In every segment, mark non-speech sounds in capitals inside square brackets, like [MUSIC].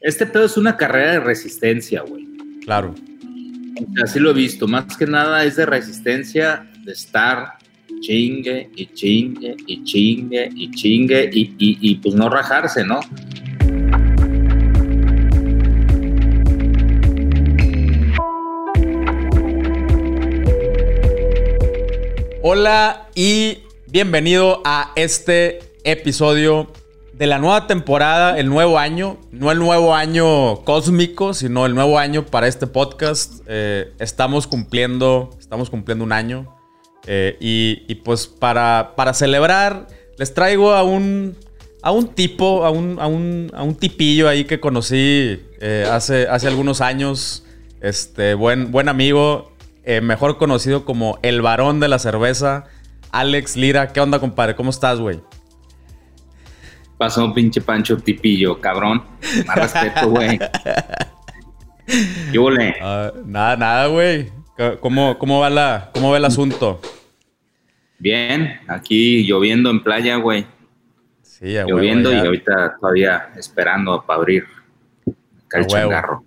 este pedo es una carrera de resistencia, güey. Claro. Así lo he visto. Más que nada es de resistencia, de estar chingue y chingue y chingue y chingue y, y pues no rajarse, ¿no? Hola y bienvenido a este episodio de la nueva temporada, el nuevo año, no el nuevo año cósmico, sino el nuevo año para este podcast. Eh, estamos cumpliendo, estamos cumpliendo un año eh, y, pues para, para celebrar les traigo a un, a un tipo, a un, a un, tipillo ahí que conocí eh, hace, hace algunos años, este buen, buen amigo, mejor conocido como el varón de la cerveza, Alex Lira. ¿Qué onda, compadre? ¿Cómo estás, güey? Pasó un pinche Pancho Tipillo, cabrón. Más respeto, güey. [LAUGHS] ¿Qué uh, nada, nada, güey. ¿Cómo, cómo, va la, ¿Cómo va el asunto? Bien, aquí lloviendo en playa, güey. Sí, Lloviendo y ahorita todavía esperando para abrir el changarro.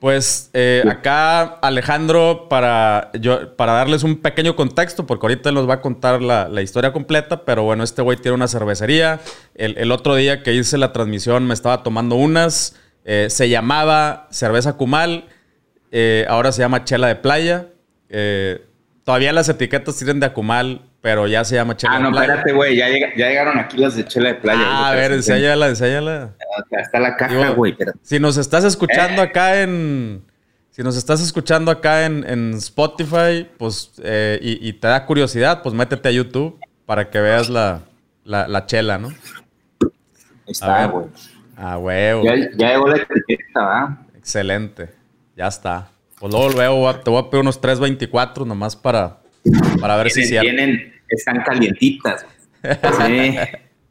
Pues eh, acá Alejandro, para, yo, para darles un pequeño contexto, porque ahorita nos va a contar la, historia completa, pero bueno, este güey tiene una cervecería. El, otro día que hice la transmisión me estaba tomando unas. Eh, se llamaba Cerveza Cumal, eh, ahora se llama Chela de Playa. todavía las etiquetas tienen de Acumal, pero ya se llama Chela ah, no, espérate, güey, ya, llegaron aquí las de Chela de Playa. Ah, a ver, enséñala, enséñala. Está la caja, güey. Si nos estás escuchando eh. acá en... Si nos estás escuchando acá en, Spotify, pues, eh, y, te da curiosidad, pues métete a YouTube para que veas la, chela, ¿no? Está, güey. Ah, huevo. Ya, ya llegó la etiqueta, ¿verdad? Excelente. Ya está. Pues luego, luego te voy a pedir unos 324 nomás para, para ver si si tienen, están calientitas. Sí.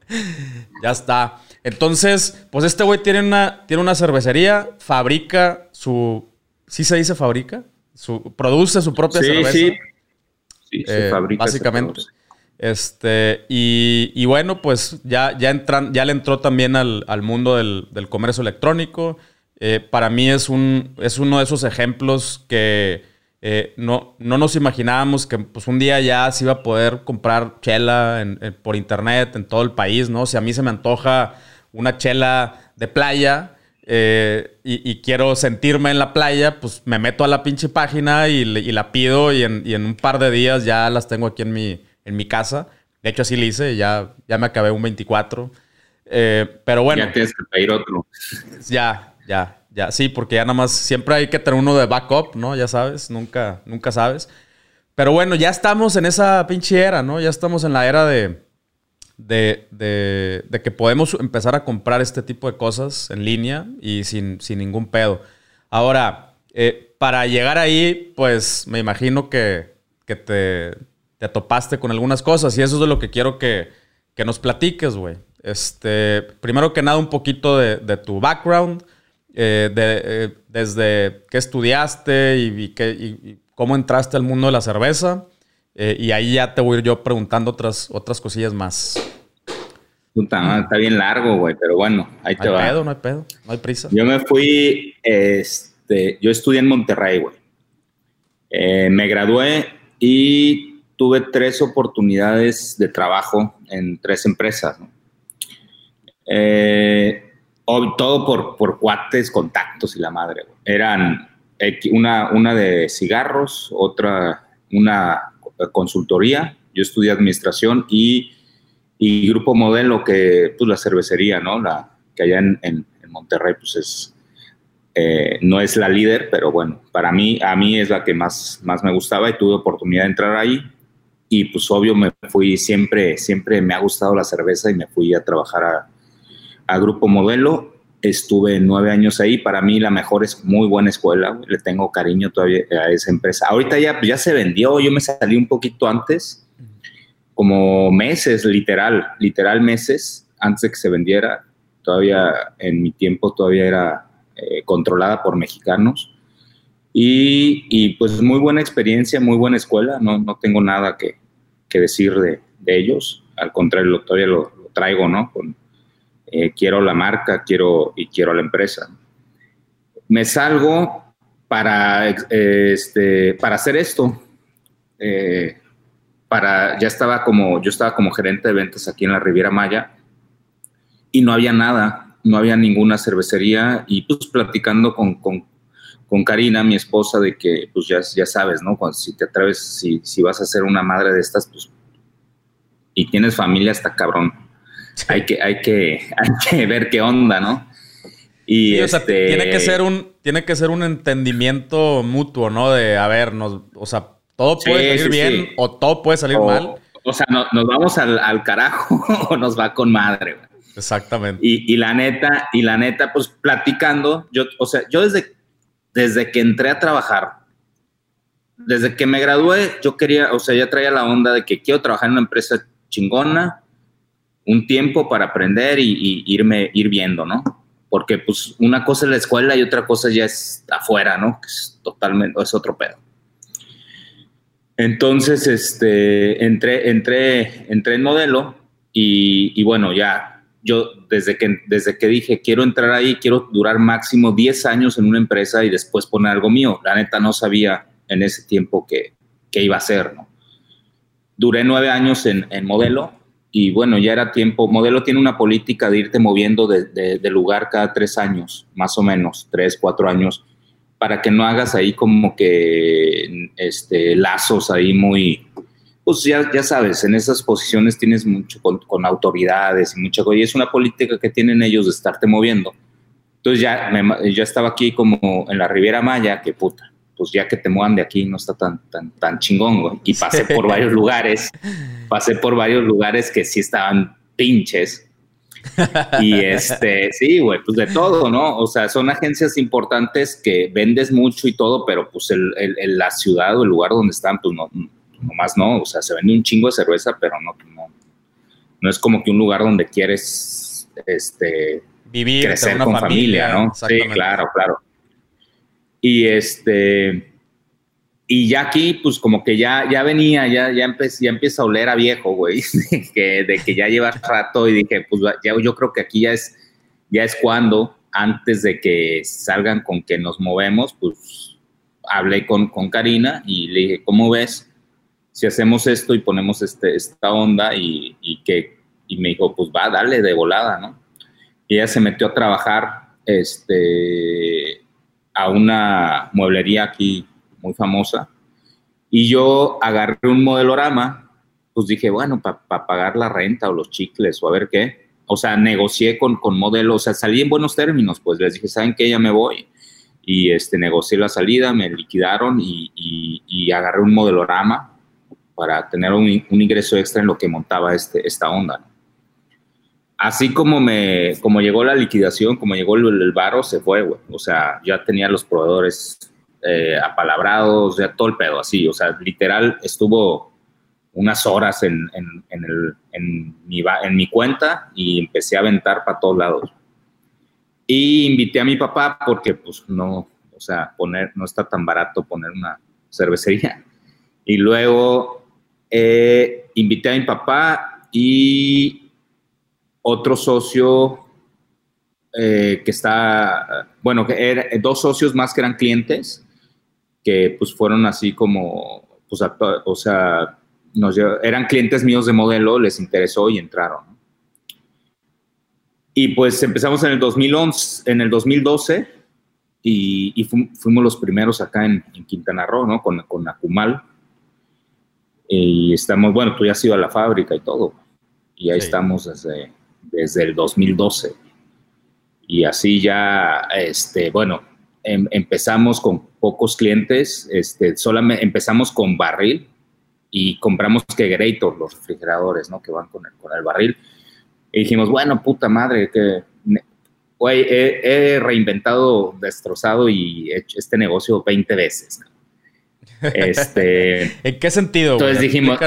[LAUGHS] ya está. Entonces, pues este güey tiene una, tiene una cervecería, fabrica su. ¿Sí se dice fabrica? Su, produce su propia cerveza. Sí, sí. se eh, fabrica. Básicamente. Este, y, bueno, pues ya, ya, entran, ya le entró también al, mundo del, comercio electrónico. Eh, para mí es, un, es uno de esos ejemplos que eh, no, no nos imaginábamos que pues, un día ya se iba a poder comprar chela por internet en todo el país, ¿no? Si a mí se me antoja una chela de playa eh, y, quiero sentirme en la playa, pues me meto a la pinche página y, la pido y en, un par de días ya las tengo aquí en mi, en mi casa. De hecho, así le hice, ya, ya me acabé un 24. Eh, pero bueno. Ya tienes que pedir otro. Ya, ya. Ya, sí, porque ya nada más siempre hay que tener uno de backup, ¿no? Ya sabes, nunca, nunca sabes. Pero bueno, ya estamos en esa pinche era, ¿no? Ya estamos en la era de, de, de, que podemos empezar a comprar este tipo de cosas en línea y sin, sin ningún pedo. Ahora, eh, para llegar ahí, pues me imagino que, que te, te, topaste con algunas cosas y eso es de lo que quiero que, que nos platiques, güey. Este, primero que nada, un poquito de, de tu background eh, de, eh, desde qué estudiaste y, qué, cómo entraste al mundo de la cerveza. Eh, y ahí ya te voy a ir yo preguntando otras, otras cosillas más. Puta, está bien largo, güey, pero bueno, ahí te va. No hay pedo, no hay pedo, no hay prisa. Yo me fui, este, yo estudié en Monterrey, güey. me gradué y tuve tres oportunidades de trabajo en tres empresas. ¿no? Eh, todo por, por cuates, contactos y la madre. Eran una, una de cigarros, otra una consultoría. Yo estudié administración y, y grupo modelo, que pues la cervecería, ¿no? La que allá en, en, Monterrey, pues es, eh, no es la líder, pero bueno, para mí, a mí es la que más, más me gustaba y tuve oportunidad de entrar ahí. Y pues obvio me fui, siempre, siempre me ha gustado la cerveza y me fui a trabajar a, a Grupo Modelo. Estuve nueve años ahí. Para mí la mejor es muy buena escuela. Le tengo cariño todavía a esa empresa. Ahorita ya, ya se vendió. Yo me salí un poquito antes, como meses, literal, literal meses antes de que se vendiera. Todavía en mi tiempo todavía era eh, controlada por mexicanos. Y, pues muy buena experiencia, muy buena escuela. No, no tengo nada que, que decir de, de, ellos. Al contrario, todavía lo, lo traigo, ¿no? Con, eh, quiero la marca, quiero y quiero la empresa. Me salgo para, este, para hacer esto. Eh, para, ya estaba como, yo estaba como gerente de ventas aquí en la Riviera Maya y no había nada, no había ninguna cervecería y pues platicando con, con, con Karina, mi esposa, de que pues ya, ya sabes, ¿no? Cuando, si te atreves, si, si vas a ser una madre de estas, pues, y tienes familia, está cabrón. [LAUGHS] Hay que, hay que, hay que ver qué onda, ¿no? Y o sea, este tiene que ser un, tiene que ser un entendimiento mutuo, ¿no? De, a ver, nos, o sea, todo puede salir bien o todo puede salir mal. O sea, nos vamos al, carajo [LAUGHS] o nos va con madre. Exactamente. Y, la neta, y la neta, pues platicando, yo, o sea, yo desde, desde que entré a trabajar, desde que me gradué, yo quería, o sea, ya traía la onda de que quiero trabajar en una empresa chingona, un tiempo para aprender y, irme, ir viendo, ¿no? Porque pues una cosa es la escuela y otra cosa ya es afuera, ¿no? Que es totalmente, es otro pedo. Entonces, este, entré, entré, entré en modelo y, bueno, ya yo desde que, desde que dije quiero entrar ahí, quiero durar máximo 10 años en una empresa y después poner algo mío. La neta no sabía en ese tiempo qué, iba a hacer, ¿no? Duré nueve años en, modelo y bueno, ya era tiempo. Modelo tiene una política de irte moviendo de, lugar cada tres años, más o menos, tres, cuatro años para que no hagas ahí como que este, lazos ahí muy, pues ya, ya sabes, en esas posiciones tienes mucho con, autoridades y mucha cosa, y es una política que tienen ellos de estarte moviendo. Entonces ya, ya estaba aquí como en la Riviera Maya, que puta, pues ya que te muevan de aquí no está tan, tan, tan chingón, güey. Y pasé por [LAUGHS] varios lugares, pasé por varios lugares que sí estaban pinches, y este, sí, güey, pues de todo, ¿no? O sea, son agencias importantes que vendes mucho y todo, pero pues el, la ciudad o el lugar donde están, pues no, nomás no. O sea, se vende un chingo de cerveza, pero no, no, no es como que un lugar donde quieres, este, vivir, crecer con familia, ¿no? Sí, claro, claro. Y este, y ya aquí, pues como que ya, ya venía, ya, ya, ya empieza a oler a viejo, güey, [LAUGHS] de que, de que ya lleva rato y dije, pues ya, yo creo que aquí ya es, ya es cuando, antes de que salgan con que nos movemos, pues hablé con, con Karina y le dije, ¿cómo ves si hacemos esto y ponemos este, esta onda? Y, y, que, y me dijo, pues va, dale de volada, ¿no? Y ella se metió a trabajar este, a una mueblería aquí muy famosa, y yo agarré un modelorama, pues dije, bueno, para pagar la renta o los chicles o a ver qué. O sea, negocié con, con modelos, o sea, salí en buenos términos, pues les dije, ¿saben qué? Ya me voy. Y este, negocié la salida, me liquidaron y, y, agarré un modelorama para tener un, ingreso extra en lo que montaba este, esta onda. Así como, me, como llegó la liquidación, como llegó el, el varo, se fue, güey. O sea, ya tenía los proveedores eh, apalabrados, ya todo el pedo así, o sea, literal estuvo unas horas en, en, en, mi, en mi cuenta y empecé a aventar para todos lados. Y invité a mi papá porque pues no, o sea, poner, no está tan barato poner una cervecería. Y luego eh, invité a mi papá y otro socio eh, que está, bueno, que era, dos socios más que eran clientes que pues fueron así como, pues, o sea, nos, eran clientes míos de modelo, les interesó y entraron. Y pues empezamos en el 2011, en el 2012 y, fuimos los primeros acá en, Quintana Roo, ¿no? Con, con Acumal. Y estamos, bueno, tú ya has ido a la fábrica y todo. Y ahí estamos desde, desde el 2012. Y así ya, este, bueno, Em, empezamos con pocos clientes, este, solamente empezamos con barril y compramos Kegerator, los refrigeradores, ¿no? Que van con el, con el barril. Y dijimos, bueno, puta madre, que güey, he, reinventado, destrozado y hecho este negocio 20 veces. [LAUGHS] Este, ¿En qué sentido? Entonces dijimos,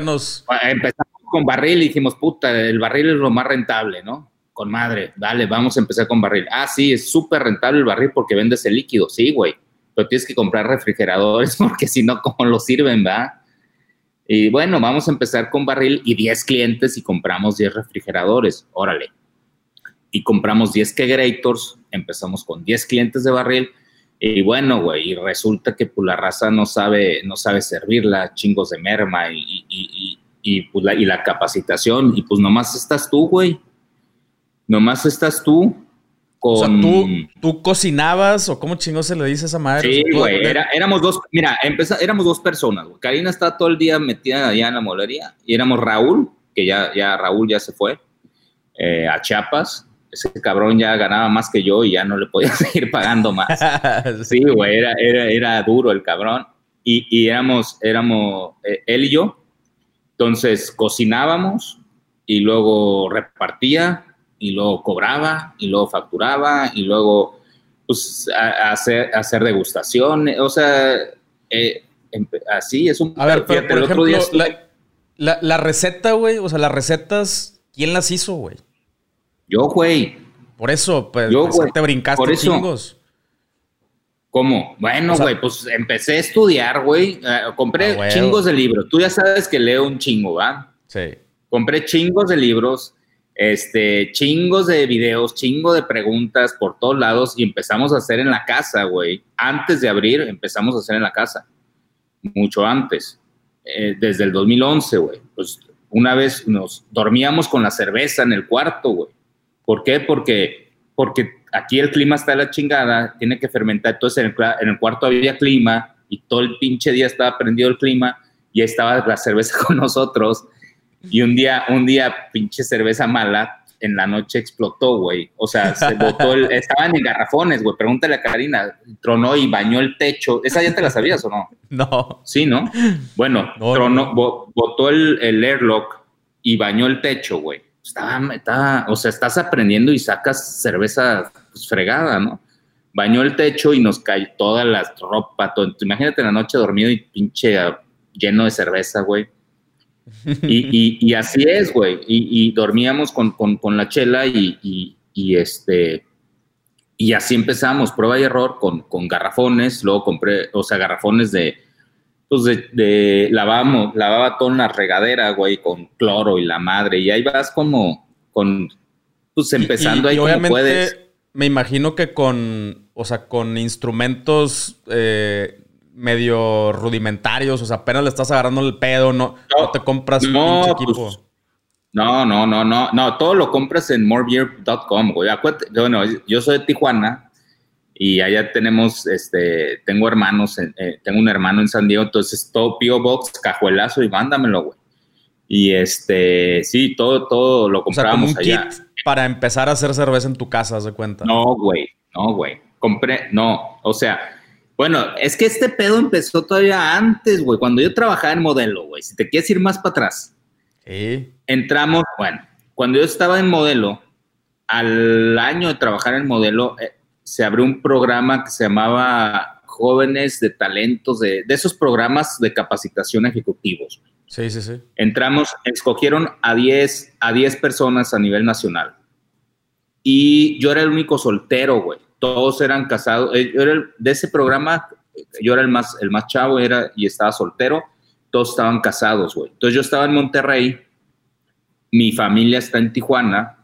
empezamos con barril y dijimos, puta, el barril es lo más rentable, ¿no? con madre, dale, vamos a empezar con barril. Ah, sí, es súper rentable el barril porque vendes el líquido. Sí, güey, pero tienes que comprar refrigeradores [LAUGHS] porque si no, ¿cómo lo sirven, va? Y bueno, vamos a empezar con barril y 10 clientes y compramos 10 refrigeradores. Órale. y compramos 10 kegrators, empezamos con 10 clientes de barril y bueno, güey, y resulta que pues, la raza no sabe, no sabe servirla, chingos de merma y, y, pues, la, y la capacitación, y pues nomás estás tú, güey. Nomás estás tú con... O sea, ¿tú, ¿tú cocinabas o cómo chingos se le dice a esa madre? Sí, güey, éramos dos, mira, éramos dos personas, güey. Karina estaba todo el día metida allá en la molería y éramos Raúl, que ya, ya Raúl ya se fue eh, a Chiapas, ese cabrón ya ganaba más que yo y ya no le podía [LAUGHS] seguir pagando más. [LAUGHS] sí, güey, era, era, duro el cabrón. Y, y éramos, éramos eh, él y yo. Entonces cocinábamos y luego repartía y luego cobraba y luego facturaba y luego pues hacer, hacer degustación. O sea, eh, así es un... A ver, pero por ejemplo, la, la, la receta, güey, o sea, las recetas, ¿quién las hizo, güey? Yo, güey. Por eso, pues, yo, te brincaste por chingos. ¿Cómo? Bueno, güey, pues empecé a estudiar, güey. Eh, compré ah, chingos de libros. Tú ya sabes que leo un chingo, ¿va? Sí. Compré chingos de libros, este, chingos de videos, chingo de preguntas por todos lados y empezamos a hacer en la casa, güey. Antes de abrir, empezamos a hacer en la casa. Mucho antes. Eh, desde el 2011, güey. Pues una vez nos dormíamos con la cerveza en el cuarto, güey ¿Por qué? Porque, porque aquí el clima está de la chingada, tiene que fermentar. Entonces en el, cuarto había clima y todo el pinche día estaba prendido el clima y ahí estaba la cerveza [LAUGHS] con nosotros. Y un día, un día, pinche cerveza mala, en la noche explotó, güey. O sea, se [LAUGHS] botó el, estaban en garrafones, güey. Pregúntale a Karina, tronó y bañó el techo. ¿Esa ya te la sabías o no? [LAUGHS] No. Sí, ¿no? Bueno, tronó, botó el, el airlock y bañó el techo, güey estaba, o sea, estás aprendiendo y sacas cerveza pues, fregada, ¿no? Bañó el techo y nos cayó toda la ropa, todo. Imagínate la noche dormido y pinche lleno de cerveza, güey. Y, [LAUGHS] así es, güey. Y, dormíamos con, la chela y, este. Y así empezamos, prueba y error con, con garrafones. Luego compré, o sea, garrafones de, pues de, lavamos, lavaba toda una regadera, güey, con cloro y la madre, y ahí vas como, con, pues empezando ahí como puedes. Me imagino que con, o sea, con instrumentos eh, medio rudimentarios, o sea, apenas le estás agarrando el pedo, no, no, te compras no, un equipo. Pues, no, no, no, no, no, todo lo compras en morebeer.com, güey. Bueno, yo soy de Tijuana, y allá tenemos, este, tengo hermanos, eh, tengo un hermano en San Diego, entonces todo Pio Box, cajuelazo y mándamelo, güey. Y este, sí, todo, todo lo comprábamos o sea, allá. Kit para empezar a hacer cerveza en tu casa, ¿haz de cuenta? No, güey, no, güey. Compré, no, o sea, bueno, es que este pedo empezó todavía antes, güey, cuando yo trabajaba en modelo, güey. Si te quieres ir más para atrás. Sí. Entramos, bueno, cuando yo estaba en modelo, al año de trabajar en modelo, eh, se abrió un programa que se llamaba Jóvenes de Talentos, de, esos programas de capacitación ejecutivos. Sí, sí, sí. Entramos, escogieron a 10, a 10 personas a nivel nacional. Y yo era el único soltero, güey. Todos eran casados. Eh, yo era de ese programa, yo era el más, el más chavo era, y estaba soltero. Todos estaban casados, güey. Entonces yo estaba en Monterrey. Mi familia está en Tijuana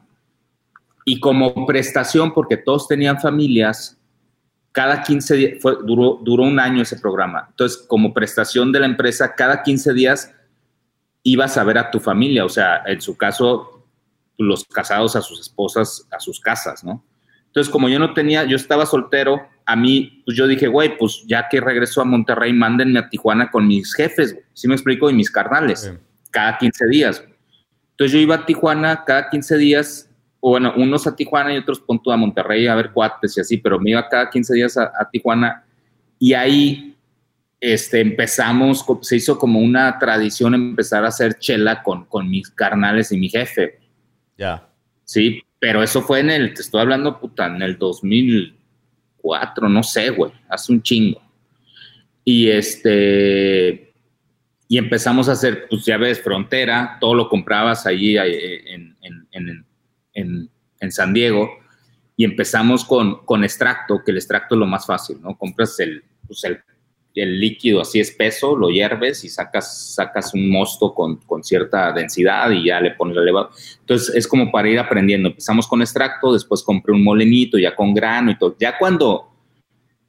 y como prestación, porque todos tenían familias, cada 15 días, duró, duró un año ese programa. Entonces, como prestación de la empresa, cada 15 días ibas a ver a tu familia, o sea, en su caso, los casados a sus esposas, a sus casas, ¿no? Entonces, como yo no tenía, yo estaba soltero, a mí, pues yo dije, güey, pues ya que regreso a Monterrey, mándenme a Tijuana con mis jefes, güey. ¿Sí me explico? Y mis carnales, cada 15 días. Entonces yo iba a Tijuana cada 15 días bueno, unos a Tijuana y otros punto a Monterrey a ver cuates y así, pero me iba cada 15 días a, Tijuana y ahí este, empezamos, se hizo como una tradición empezar a hacer chela con, con mis carnales y mi jefe. Ya. Sí, pero eso fue en el, te estoy hablando, puta, en el 2004, no sé, güey, hace un chingo. Y este, y empezamos a hacer, pues ya ves, frontera, todo lo comprabas allí eh, en, en, en, en, San Diego y empezamos con, con extracto, que el extracto es lo más fácil, ¿no? Compras el, pues el, el líquido así espeso, lo hierves y sacas, sacas un mosto con, con, cierta densidad y ya le pones el elevado. Entonces es como para ir aprendiendo. Empezamos con extracto, después compré un molenito ya con grano y todo. Ya cuando,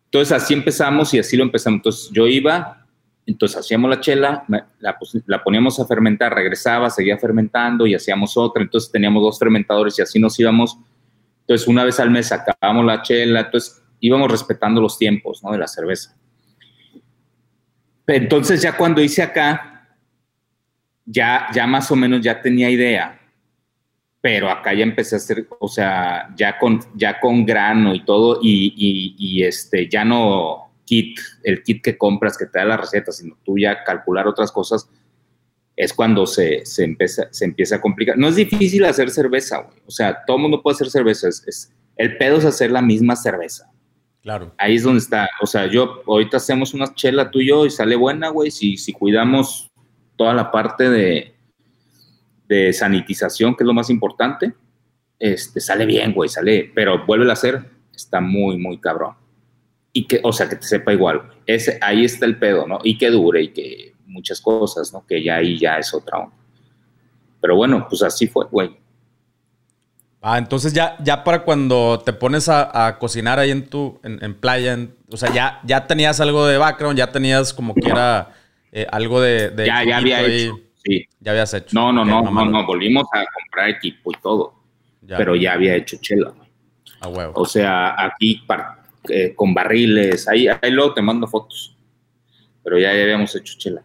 entonces así empezamos y así lo empezamos. Entonces yo iba, entonces hacíamos la chela, la, la poníamos a fermentar, regresaba, seguía fermentando y hacíamos otra. Entonces teníamos dos fermentadores y así nos íbamos. Entonces una vez al mes sacábamos la chela, entonces íbamos respetando los tiempos ¿no? de la cerveza. Entonces ya cuando hice acá, ya, ya más o menos ya tenía idea, pero acá ya empecé a hacer, o sea, ya con, ya con grano y todo, y, este, ya no kit, el kit que compras que te da la receta, sino tú ya calcular otras cosas, es cuando se, se, empieza, se empieza a complicar. No es difícil hacer cerveza, güey. O sea, todo el mundo puede hacer cerveza. es, el pedo es hacer la misma cerveza. Claro. Ahí es donde está. O sea, yo ahorita hacemos una chela tú y yo y sale buena, güey. Si, si cuidamos toda la parte de, de sanitización, que es lo más importante, este, sale bien, güey, sale. Pero vuelve a hacer, está muy, muy cabrón. Y que, o sea, que te sepa igual. Ese, ahí está el pedo, ¿no? Y que dure y que muchas cosas, ¿no? Que ya ahí ya es otra onda. Pero bueno, pues así fue, güey. Ah, entonces ya, ya para cuando te pones a, cocinar ahí en tu, en, playa, o sea, ya, ya tenías algo de background, ya tenías como que era eh, algo de, Ya, ya había hecho, sí. Ya habías hecho. No, no, no, no, no, volvimos a comprar equipo y todo. Pero ya había hecho chela, güey. Ah, huevo. O sea, aquí eh, con barriles, ahí, ahí luego te mando fotos. Pero ya, ya habíamos hecho chela.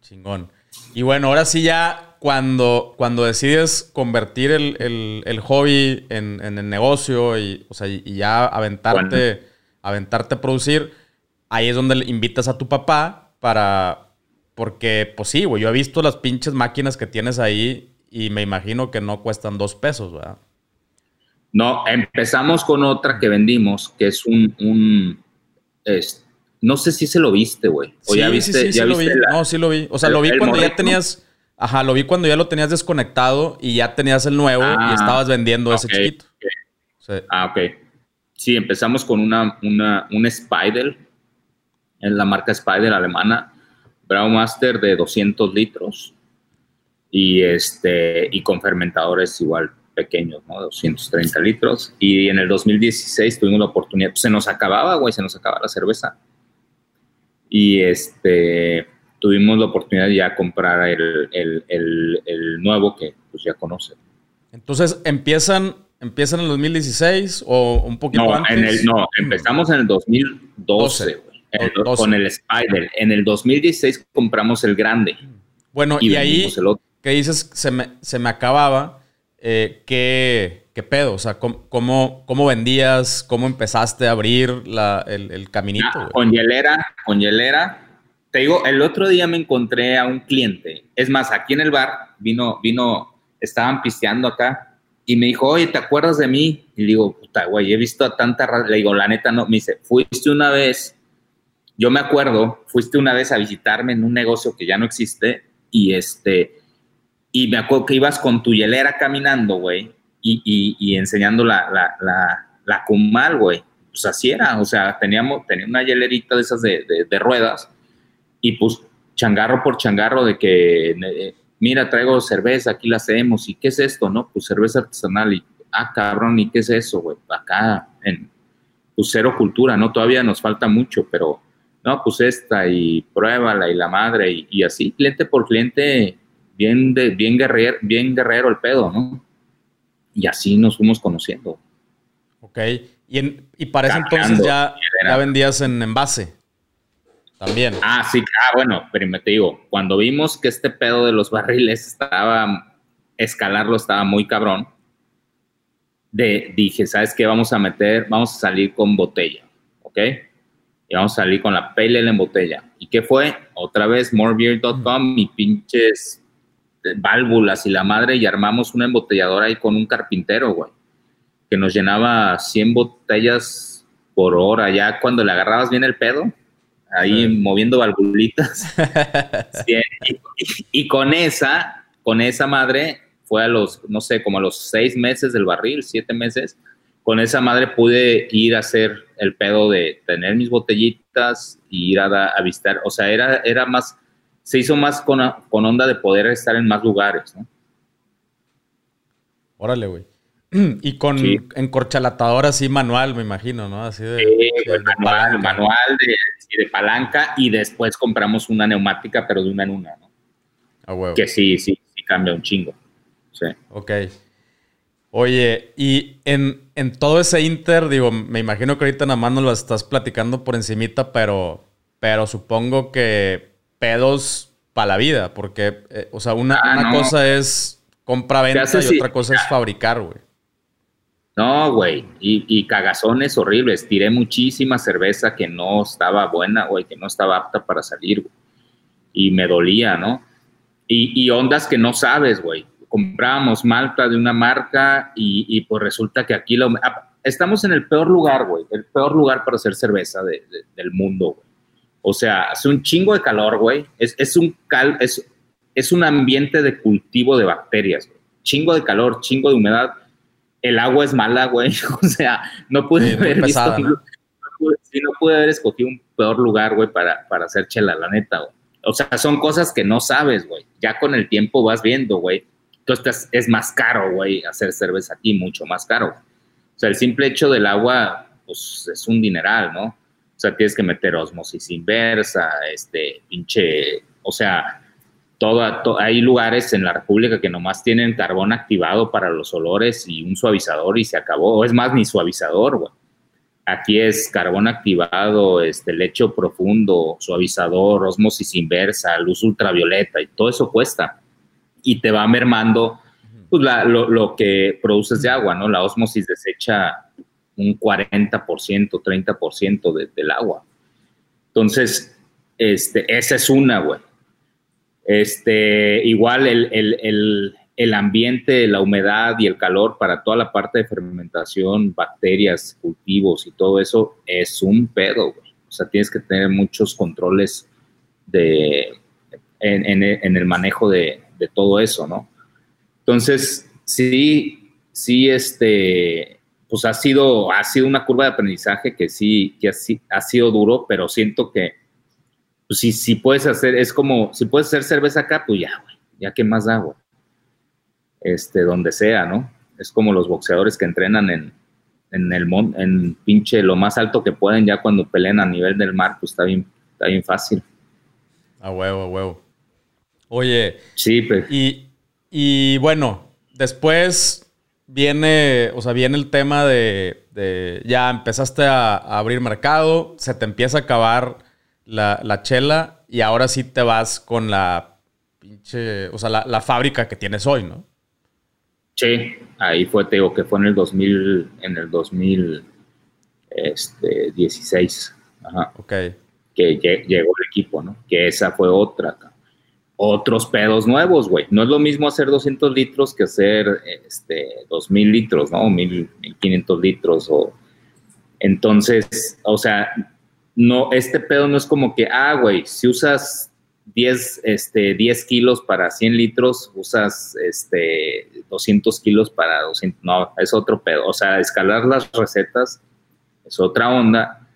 Chingón. Y bueno, ahora sí ya cuando, cuando decides convertir el, hobby en, el negocio y, o sea, y ya aventarte, aventarte a producir, ahí es donde invitas a tu papá para... Porque, pues sí, güey, yo he visto las pinches máquinas que tienes ahí y me imagino que no cuestan dos pesos, ¿verdad? No, empezamos con otra que vendimos, que es un... un no sé si se lo viste, güey. sí, sí, sí, sí lo vi. no, sí lo vi. O sea, lo vi cuando ya tenías Ajá, lo vi cuando ya lo tenías desconectado y ya tenías el nuevo y ah, estabas vendiendo ese chiquito. Ah, ok. Sí, empezamos con una, una, un Spider, en la marca Spider alemana, Braumaster de 200 litros y, este, y con fermentadores igual pequeños, ¿no? 230 litros. Y en el 2016 tuvimos la oportunidad, se nos acababa, güey, se nos acababa la cerveza. Y este tuvimos la oportunidad de ya comprar el, nuevo que pues ya conoce. Entonces, ¿empiezan, ¿empiezan en el 2016 o un poquito no, antes? En el, no, empezamos en el 2012, con el Spider. En el 2016 compramos el grande. Bueno, y, ahí, que dices, se me, se me acababa, eh, ¿qué, pedo? O sea, ¿cómo, cómo, vendías? ¿Cómo empezaste a abrir el, caminito? Ah, con hielera, con hielera te digo, el otro día me encontré a un cliente. Es más, aquí en el bar vino, vino, estaban pisteando acá y me dijo, oye, ¿te acuerdas de mí? Y le digo, puta, güey, he visto a tanta Le digo, la neta no. Me dice, fuiste una vez, yo me acuerdo, fuiste una vez a visitarme en un negocio que ya no existe y este, y me acuerdo que ibas con tu hielera caminando, güey, y, y, enseñando la, la, la, la Kumal, güey. Pues así era, o sea, teníamos, tenía una hielerita de esas de, de, de ruedas y pues changarro por changarro de que, eh, mira, traigo cerveza, aquí la hacemos, ¿y qué es esto, no? Pues cerveza artesanal, y, ah, cabrón, ¿y qué es eso, güey? Acá, en, pues cero cultura, ¿no? Todavía nos falta mucho, pero, no, pues esta, y pruébala, y la madre, y, así, cliente por cliente, bien, de, bien, guerrero, bien guerrero el pedo, ¿no? Y así nos fuimos conociendo. Ok, y, en, y para ese entonces ya, ya vendías en envase. También. Ah, sí, ah, bueno, pero te digo, cuando vimos que este pedo de los barriles estaba, escalarlo estaba muy cabrón, de, dije, ¿sabes qué? Vamos a meter, vamos a salir con botella, ¿ok? Y vamos a salir con la pale en botella. ¿Y qué fue? Otra vez, morebeer.com y pinches válvulas y la madre, y armamos una embotelladora ahí con un carpintero, güey, que nos llenaba 100 botellas por hora. Ya cuando le agarrabas bien el pedo, ahí moviendo valvulitas. [LAUGHS] y, con esa, con esa madre, fue a los, no sé, como a los seis meses del barril, siete meses, con esa madre pude ir a hacer el pedo de tener mis botellitas y ir a, a visitar, o sea, era, era más, se hizo más con, con onda de poder estar en más lugares, ¿no? Órale, güey. [CLEARS THROAT] Y con encorchalatador así manual, me imagino, ¿no? Así de, manual, manual de, palanca y después compramos una neumática, pero de una en una, ¿no? Ah, huevo. Que sí, sí, sí cambia un chingo. Sí. Ok. Oye, y en, en, todo ese inter, digo, me imagino que ahorita nada más nos lo estás platicando por encimita, pero, pero supongo que pedos para la vida, porque, eh, o sea, una, ah, cosa es compra-venta y otra cosa es fabricar, güey. No, güey, y, y, cagazones horribles. Tiré muchísima cerveza que no estaba buena, güey, que no estaba apta para salir, güey. Y me dolía, ¿no? Y, ondas que no sabes, güey. Comprábamos malta de una marca y, pues resulta que aquí lo... Estamos en el peor lugar, güey, el peor lugar para hacer cerveza del mundo, güey. O sea, hace un chingo de calor, güey. Es, un es, es un ambiente de cultivo de bacterias, güey. Chingo de calor, chingo de humedad el agua es mala, güey. [LAUGHS] O sea, no pude haber visto, ¿no? [LAUGHS] no pude haber escogido un peor lugar, güey, para, para hacer chela, la neta, güey. O sea, son cosas que no sabes, güey. Ya con el tiempo vas viendo, güey. Entonces es más caro, güey, hacer cerveza aquí, mucho más caro. O sea, el simple hecho del agua, pues es un dineral, ¿no? O sea, tienes que meter osmosis inversa, este, pinche, o sea, hay lugares en la República que nomás tienen carbón activado para los olores y un suavizador y se acabó. O es más, ni suavizador, güey. Aquí es carbón activado, este, lecho profundo, suavizador, osmosis inversa, luz ultravioleta y todo eso cuesta. Y te va mermando pues, lo, que produces de agua, ¿no? La osmosis desecha un 40%, 30% del agua. Entonces, este, esa es una, güey. Este, igual el, ambiente, la humedad y el calor para toda la parte de fermentación, bacterias, cultivos y todo eso es un pedo, O sea, tienes que tener muchos controles de, en, el manejo de, todo eso, ¿no? Entonces, sí, sí, este, pues ha sido, ha sido una curva de aprendizaje que sí, que ha sido duro, pero siento que pues si, si puedes hacer, es como, si puedes hacer cerveza acá, pues ya, güey, ya que más agua. Este, donde sea, ¿no? Es como los boxeadores que entrenan en, en el en pinche lo más alto que pueden, ya cuando pelean a nivel del mar, pues está bien, está bien fácil. A huevo, a huevo. Oye. Sí, pero. Y, y bueno, después viene, o sea, viene el tema de, de ya empezaste a, a, abrir mercado, se te empieza a acabar la, chela y ahora sí te vas con la pinche, o sea, la, fábrica que tienes hoy, ¿no? Sí, ahí fue, te digo, que fue en el 2000, en el 2016. Este, Ajá. Ok. Que llegó el equipo, ¿no? Que esa fue otra. Otros pedos nuevos, güey. No es lo mismo hacer 200 litros que hacer este, 2000 litros, ¿no? 1500 litros. O... Entonces, o sea, no, este pedo no es como que, ah, güey, si usas 10, este, 10 kilos para 100 litros, usas este, 200 kilos para 200, no, es otro pedo. O sea, escalar las recetas es otra onda.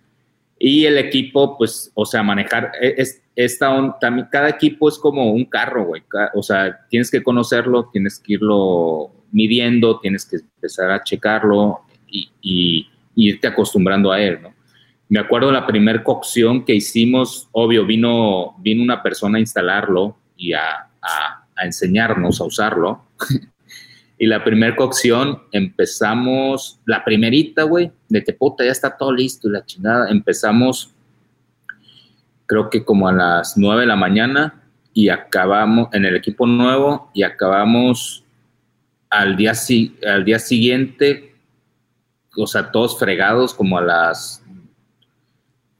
Y el equipo, pues, o sea, manejar, e, es, esta también, cada equipo es como un carro, güey. O sea, tienes que conocerlo, tienes que irlo midiendo, tienes que empezar a checarlo y, y irte acostumbrando a él, ¿no? Me acuerdo la primera cocción que hicimos, obvio, vino, vino una persona a instalarlo y a, enseñarnos a usarlo. [LAUGHS] y la primera cocción empezamos, la primerita, güey, de que puta, ya está todo listo y la chingada. Empezamos, creo que como a las 9 de la mañana y acabamos en el equipo nuevo y acabamos al día, al día siguiente, o sea, todos fregados como a las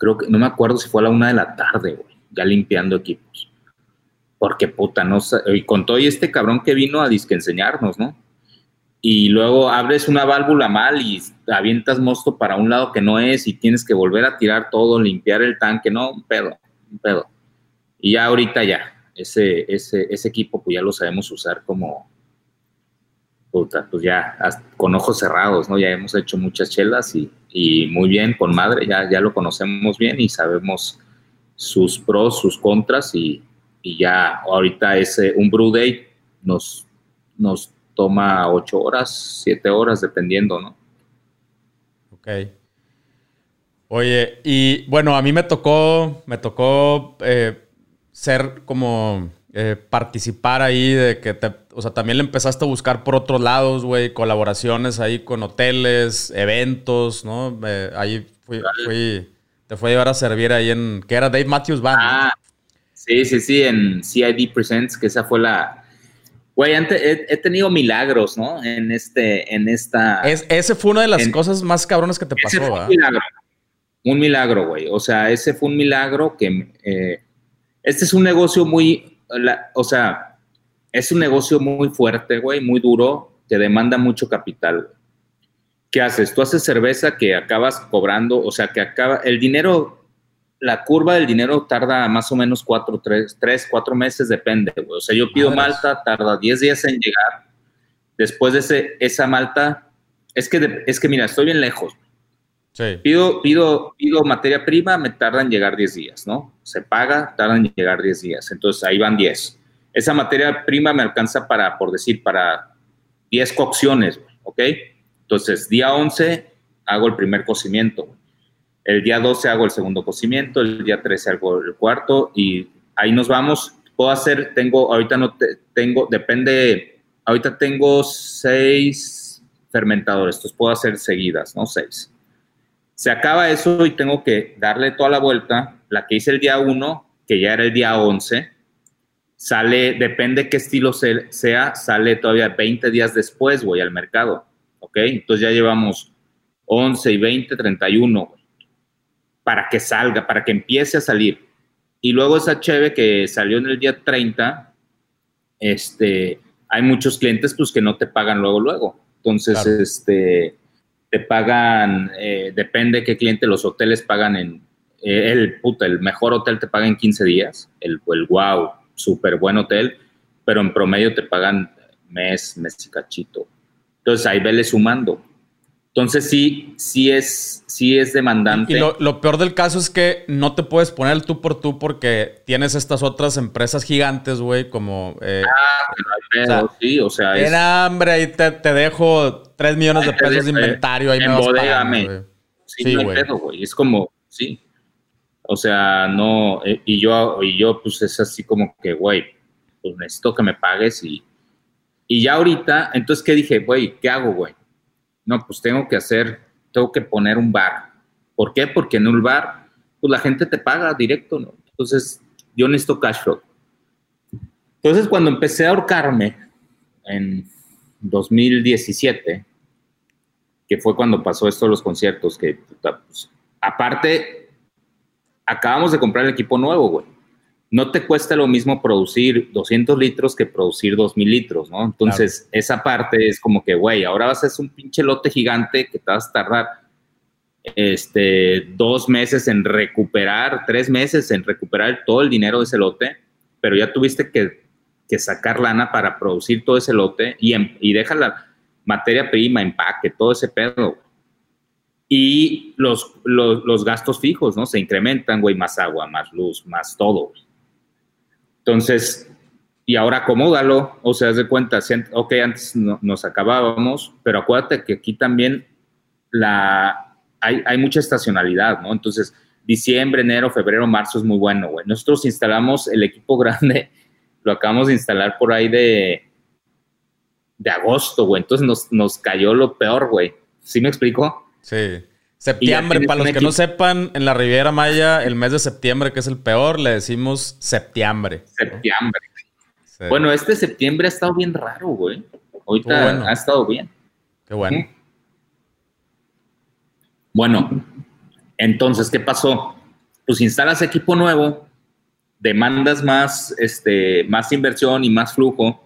creo que, no me acuerdo si fue a la una de la tarde, güey, ya limpiando equipos. Porque puta, no y con todo y este cabrón que vino a disque enseñarnos, ¿no? Y luego abres una válvula mal y avientas mosto para un lado que no es y tienes que volver a tirar todo, limpiar el tanque, no, un pedo, un pedo. Y ya ahorita ya, ese, ese, ese equipo pues ya lo sabemos usar como, puta, pues ya con ojos cerrados, ¿no? Ya hemos hecho muchas chelas y, y muy bien con madre, ya, ya lo conocemos bien y sabemos sus pros, sus contras y, y ya ahorita ese, un brew day nos, nos toma ocho horas, siete horas, dependiendo, ¿no? Ok. Oye, y bueno, a mí me tocó, me tocó eh, ser como eh, participar ahí de que te, o sea, también le empezaste a buscar por otros lados, güey, colaboraciones ahí con hoteles, eventos, ¿no? ahí fui, fui, te fue a llevar a servir ahí en, que era Dave Matthews Band. Ah, sí, sí, sí, en CID Presents, que esa fue la, Güey, he, he, tenido milagros, ¿no? En este, en esta. Es, ese fue una de las cosas más cabronas que te pasó, fue un milagro. Un milagro, güey. O sea, ese fue un milagro que. Eh, este es un negocio muy. o sea, es un negocio muy fuerte, güey, muy duro, que demanda mucho capital. ¿Qué haces? Tú haces cerveza que acabas cobrando, o sea, que acaba. El dinero la curva del dinero tarda más o menos cuatro, tres, tres cuatro meses, depende, güey. O sea, yo pido malta, tarda 10 días en llegar. Después de ese, esa malta, es que, es que mira, estoy bien lejos. Sí. Pido, pido, pido materia prima, me tarda en llegar 10 días, ¿no? Se paga, tarda en llegar 10 días. Entonces ahí van 10. Esa materia prima me alcanza para, por decir, para 10 cocciones, ¿ok? Entonces, día 11 hago el primer cocimiento. El día 12 hago el segundo cocimiento, el día 13 hago el cuarto y ahí nos vamos. Puedo hacer, tengo, ahorita no tengo, depende, ahorita tengo seis fermentadores, entonces puedo hacer seguidas, ¿no? Seis. Se acaba eso y tengo que darle toda la vuelta. La que hice el día 1, que ya era el día 11, sale, depende qué estilo sea, sale todavía 20 días después, voy al mercado, ¿ok? Entonces ya llevamos 11 y 20, 31, para que salga, para que empiece a salir. Y luego esa cheve que salió en el día 30, este, hay muchos clientes pues que no te pagan luego, luego. Entonces, este, te pagan, eh, depende qué cliente, los hoteles pagan en, eh, el, puta, el mejor hotel te paga en 15 días, el, el wow, súper buen hotel, pero en promedio te pagan mes, mes y cachito. Entonces ahí vele sumando. Entonces sí, sí es, sí es demandante. Y lo, peor del caso es que no te puedes poner el tú por tú porque tienes estas otras empresas gigantes, güey, como... Eh, ah, no sí, o sea... En hambre, ahí te, dejo 3 millones de pesos de inventario, ahí me vas pagando, Sí, güey. Es como, sí. O sea, no... Eh, y yo, y yo, pues es así como que, güey, pues necesito que me pagues y... Y ya ahorita, entonces, ¿qué dije? Güey, ¿qué hago, güey? no, pues tengo que hacer, tengo que poner un bar. ¿Por qué? Porque en un bar, pues la gente te paga directo, ¿no? Entonces, yo necesito cash flow. Entonces, cuando empecé a ahorcarme en 2017, que fue cuando pasó esto de los conciertos, que pues, aparte, acabamos de comprar el equipo nuevo, güey no te cuesta lo mismo producir 200 litros que producir 2000 litros, ¿no? Entonces, esa parte es como que, güey, ahora vas a hacer un pinche lote gigante que te vas a tardar este, dos meses en recuperar, tres meses en recuperar todo el dinero de ese lote, pero ya tuviste que, sacar lana para producir todo ese lote y, y deja la materia prima, empaque, todo ese pedo. Y los, los, gastos fijos, ¿no? Se incrementan, güey, más agua, más luz, más todo. Entonces, y ahora acomódalo, o sea, haz de cuenta, ok, antes nos acabábamos, pero acuérdate que aquí también la, hay, hay, mucha estacionalidad, ¿no? Entonces, diciembre, enero, febrero, marzo es muy bueno, güey. Nosotros instalamos el equipo [LAUGHS] grande, lo acabamos de instalar por ahí de, de agosto, güey. Entonces nos, nos cayó lo peor, güey. ¿Sí me explico? Sí. Septiembre, para los que no sepan, en la Riviera Maya, el mes de septiembre, que es el peor, le decimos septiembre. Septiembre. Bueno, este septiembre ha estado bien raro, güey. Ahorita ha estado bien. Qué bueno. Bueno, entonces, ¿qué pasó? Pues instalas equipo nuevo, demandas más, este, más inversión y más flujo.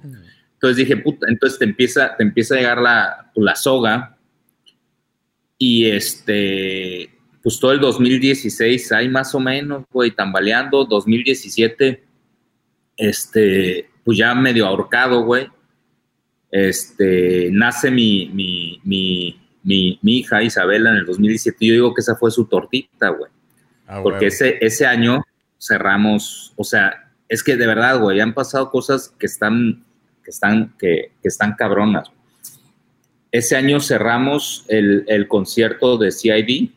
Entonces dije, puta, entonces te empieza, te empieza a llegar la, la soga y este, pues todo el 2016 hay más o menos, güey, tambaleando. 2017, este, pues ya medio ahorcado, güey. este, nace mi, mi, mi, mi, hija Isabela en el 2017. Yo digo que esa fue su tortita, güey. Ah, Porque ese, ese año cerramos, o sea, es que de verdad, güey, han pasado cosas que están, que están, que, que están cabronas. Ese año cerramos el, el concierto de CID,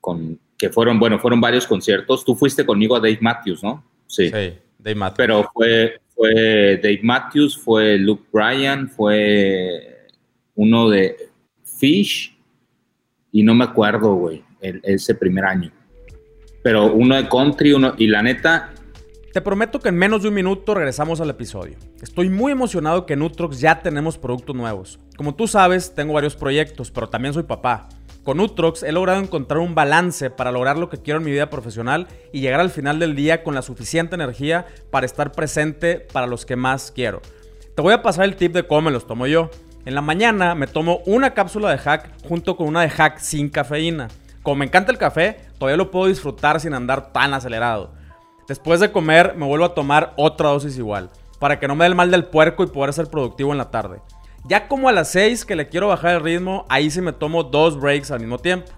con, que fueron, bueno, fueron varios conciertos. Tú fuiste conmigo a Dave Matthews, ¿no? Sí, Dave Matthews. Pero fue, fue Dave Matthews, fue Luke Bryan, fue uno de Fish, y no me acuerdo, güey, ese primer año. Pero uno de country, uno, y la neta, te prometo que en menos de un minuto regresamos al episodio. Estoy muy emocionado que en Utrox ya tenemos productos nuevos. Como tú sabes, tengo varios proyectos, pero también soy papá. Con Utrox he logrado encontrar un balance para lograr lo que quiero en mi vida profesional y llegar al final del día con la suficiente energía para estar presente para los que más quiero. Te voy a pasar el tip de cómo me los tomo yo. En la mañana me tomo una cápsula de hack junto con una de hack sin cafeína. Como me encanta el café, todavía lo puedo disfrutar sin andar tan acelerado. Después de comer, me vuelvo a tomar otra dosis igual, para que no me dé el mal del puerco y poder ser productivo en la tarde. Ya como a las 6 que le quiero bajar el ritmo, ahí sí me tomo dos breaks al mismo tiempo.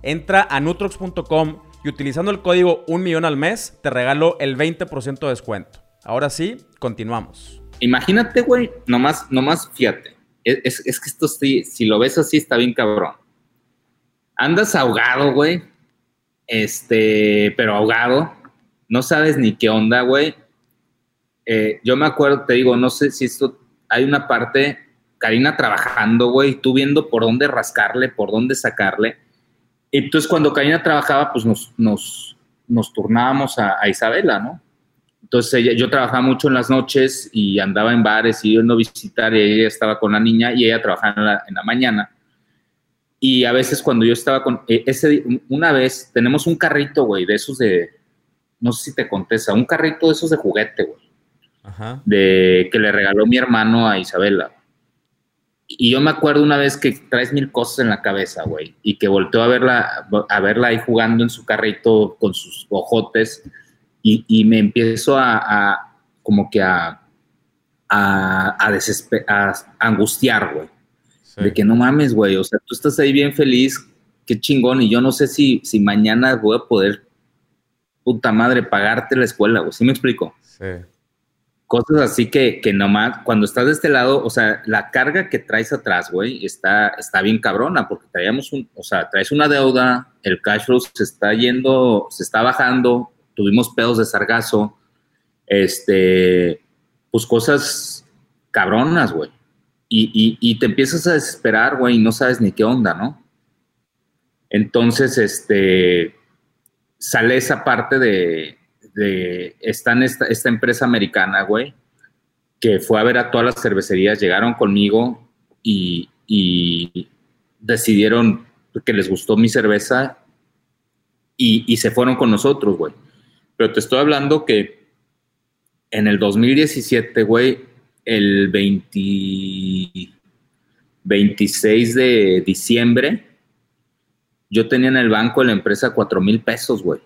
Entra a nutrox.com y utilizando el código 1 millón al mes, te regalo el 20% de descuento. Ahora sí, continuamos. Imagínate, güey, nomás, nomás fíjate. Es, es que esto sí, si lo ves así, está bien cabrón. Andas ahogado, güey. Este, pero ahogado no sabes ni qué onda, güey. Eh, yo me acuerdo, te digo, no sé si esto, hay una parte, Karina trabajando, güey, tú viendo por dónde rascarle, por dónde sacarle. Y entonces cuando Karina trabajaba, pues nos, nos, nos turnábamos a, Isabela, ¿no? Entonces yo trabajaba mucho en las noches y andaba en bares y yendo a visitar y ella estaba con la niña y ella trabajaba en la, mañana. Y a veces cuando yo estaba con, eh, ese, una vez tenemos un carrito, güey, de esos de, no sé si te contesta, un carrito de esos de juguete, güey. Ajá. De que le regaló mi hermano a Isabela. Y yo me acuerdo una vez que traes mil cosas en la cabeza, güey, y que volteó a verla, a verla ahí jugando en su carrito con sus ojotes, y, me empiezo a, como que a, a, a, angustiar, güey. De que no mames, güey, o sea, tú estás ahí bien feliz, qué chingón, y yo no sé si, si mañana voy a poder puta madre, pagarte la escuela, güey. ¿Sí me explico? Sí. Cosas así que, que nomás, cuando estás de este lado, o sea, la carga que traes atrás, güey, está, está bien cabrona, porque traíamos un, o sea, traes una deuda, el cash flow se está yendo, se está bajando, tuvimos pedos de sargazo, este, pues cosas cabronas, güey. Y, y, y, te empiezas a desesperar, güey, y no sabes ni qué onda, ¿no? Entonces, este, sale esa parte de, de está en esta, empresa americana, güey, que fue a ver a todas las cervecerías, llegaron conmigo y, decidieron que les gustó mi cerveza y, se fueron con nosotros, güey. Pero te estoy hablando que en el 2017, güey, el 26 de diciembre, yo tenía en el banco de la empresa cuatro mil pesos, güey.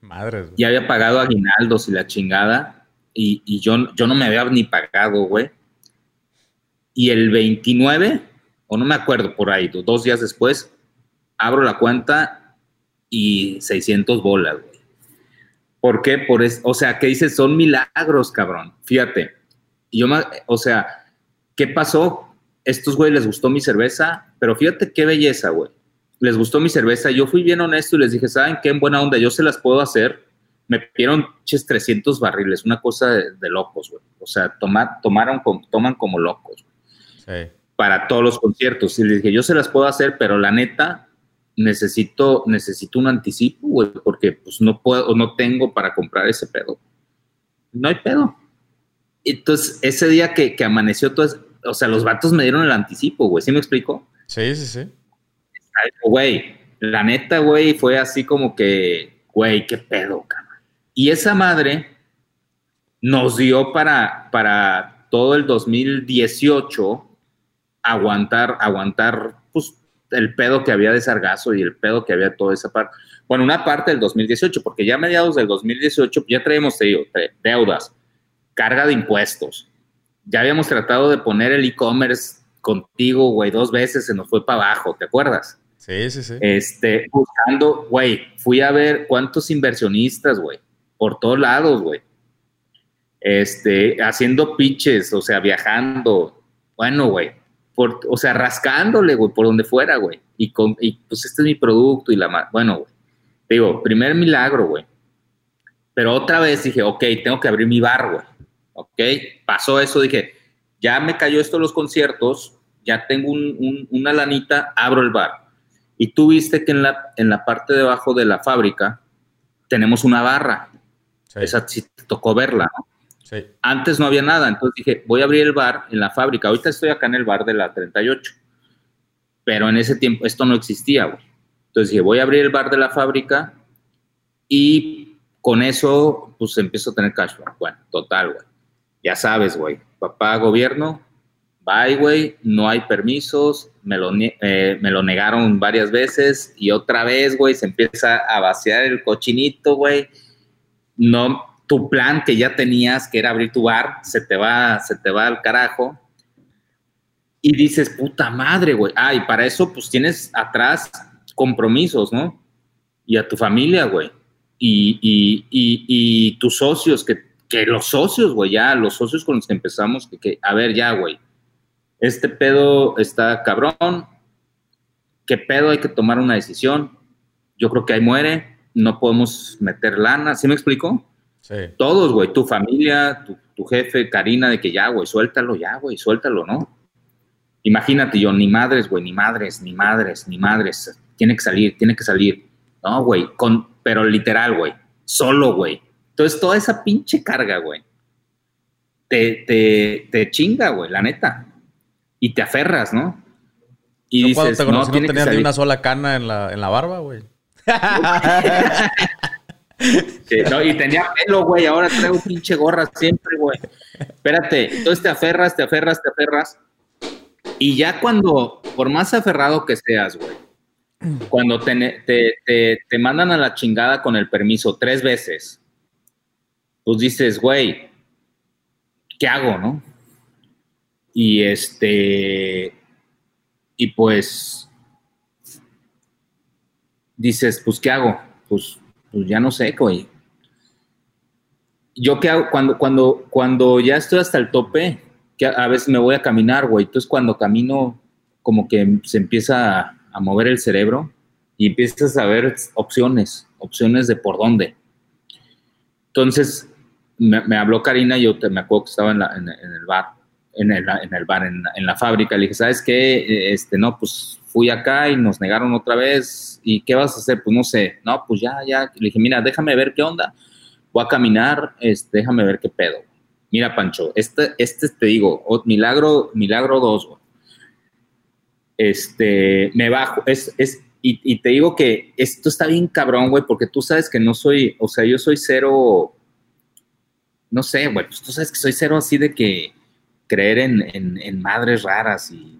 Madre. Y había pagado aguinaldos y la chingada. Y, yo, yo no me había ni pagado, güey. Y el 29, o no me acuerdo por ahí, dos días después, abro la cuenta y 600 bolas, güey. ¿Por qué? Por eso, o sea, que dices, son milagros, cabrón. Fíjate. Y yo, o sea, ¿qué pasó? Estos güey les gustó mi cerveza, pero fíjate qué belleza, güey les gustó mi cerveza. Yo fui bien honesto y les dije, ¿saben qué? En buena onda, yo se las puedo hacer. Me pidieron 300 barriles, una cosa de, locos, güey. O sea, tomaron, toman como locos. Para todos los conciertos. Y les dije, yo se las puedo hacer, pero la neta, necesito, necesito un anticipo, güey, porque pues no puedo, no tengo para comprar ese pedo. No hay pedo. Entonces, ese día que, que amaneció todo, o sea, los vatos me dieron el anticipo, güey. ¿Sí me explico? Sí, sí, sí güey, la neta, güey, fue así como que, güey, qué pedo. Y esa madre nos dio para, para todo el 2018 aguantar, aguantar, pues, el pedo que había de Sargazo y el pedo que había toda esa parte. Bueno, una parte del 2018, porque ya a mediados del 2018 ya traemos, te deudas, carga de impuestos, ya habíamos tratado de poner el e-commerce contigo, güey, dos veces se nos fue para abajo, ¿te acuerdas? Sí, sí, sí. Este, buscando, güey, fui a ver cuántos inversionistas, güey, por todos lados, güey. Este, haciendo pitches, o sea, viajando. Bueno, güey, o sea, rascándole, güey, por donde fuera, güey. Y, con, y pues este es mi producto y la Bueno, güey. Digo, primer milagro, güey. Pero otra vez dije, ok, tengo que abrir mi bar, güey. Ok, pasó eso, dije, ya me cayó esto los conciertos, ya tengo una lanita, abro el bar. Y tú viste que en la, en la parte de abajo de la fábrica tenemos una barra. Esa sí te tocó verla, ¿no? Sí. Antes no había nada, entonces dije, voy a abrir el bar en la fábrica. Ahorita estoy acá en el bar de la 38, pero en ese tiempo esto no existía, güey. Entonces dije, voy a abrir el bar de la fábrica y con eso, pues empiezo a tener cash flow. Bueno, total, güey. Ya sabes, güey. Papá gobierno, bye, güey, no hay permisos, me lo, eh, me lo negaron varias veces y otra vez, güey, se empieza a vaciar el cochinito, güey. No, tu plan que ya tenías, que era abrir tu bar, se te va, se te va al carajo. Y dices, puta madre, güey. Ah, y para eso, pues tienes atrás compromisos, ¿no? Y a tu familia, güey. Y, y, y, tus socios, que, que los socios, güey, ya, los socios con los que empezamos, que, a ver, ya, güey, este pedo está cabrón, qué pedo, hay que tomar una decisión. Yo creo que ahí muere, no podemos meter lana, ¿sí me explico? Todos, güey, tu familia, tu, jefe, Karina, de que ya, güey, suéltalo, ya, güey, suéltalo, ¿no? Imagínate yo, ni madres, güey, ni madres, ni madres, ni madres. Tiene que salir, tiene que salir. No, güey, con, pero literal, güey, solo, güey. Entonces, toda esa pinche carga, güey, te, te, te chinga, güey, la neta. Y te aferras, ¿no? Y dices, no, no tenías ni una sola cana en la, en la barba, güey. [LAUGHS] y tenía pelo, güey. Ahora traigo pinche gorra siempre, güey. Espérate. Entonces te aferras, te aferras, te aferras. Y ya cuando, por más aferrado que seas, güey, cuando te, te, te, mandan a la chingada con el permiso tres veces, pues dices, güey, ¿qué hago, no? Y este, y pues, dices, pues, ¿qué hago? Pues pues ya no sé, güey. Yo qué hago cuando, cuando, cuando ya estoy hasta el tope, que a, veces me voy a caminar, güey. Entonces cuando camino, como que se empieza a, mover el cerebro y empiezas a ver opciones, opciones de por dónde. Entonces me, habló Karina, yo te, me acuerdo que estaba en, el bar, en el, en el bar, en, en, la fábrica. Le dije, ¿sabes qué? Este, no, pues fui acá y nos negaron otra vez. ¿Y qué vas a hacer? Pues no sé. No, pues ya, ya. Le dije, mira, déjame ver qué onda. Voy a caminar, este, déjame ver qué pedo. Mira, Pancho, este, este te digo, milagro, milagro dos, Este, me bajo, es, es, y, y, te digo que esto está bien cabrón, güey, porque tú sabes que no soy, o sea, yo soy cero, no sé, güey, pues tú sabes que soy cero así de que creer en, en, en madres raras y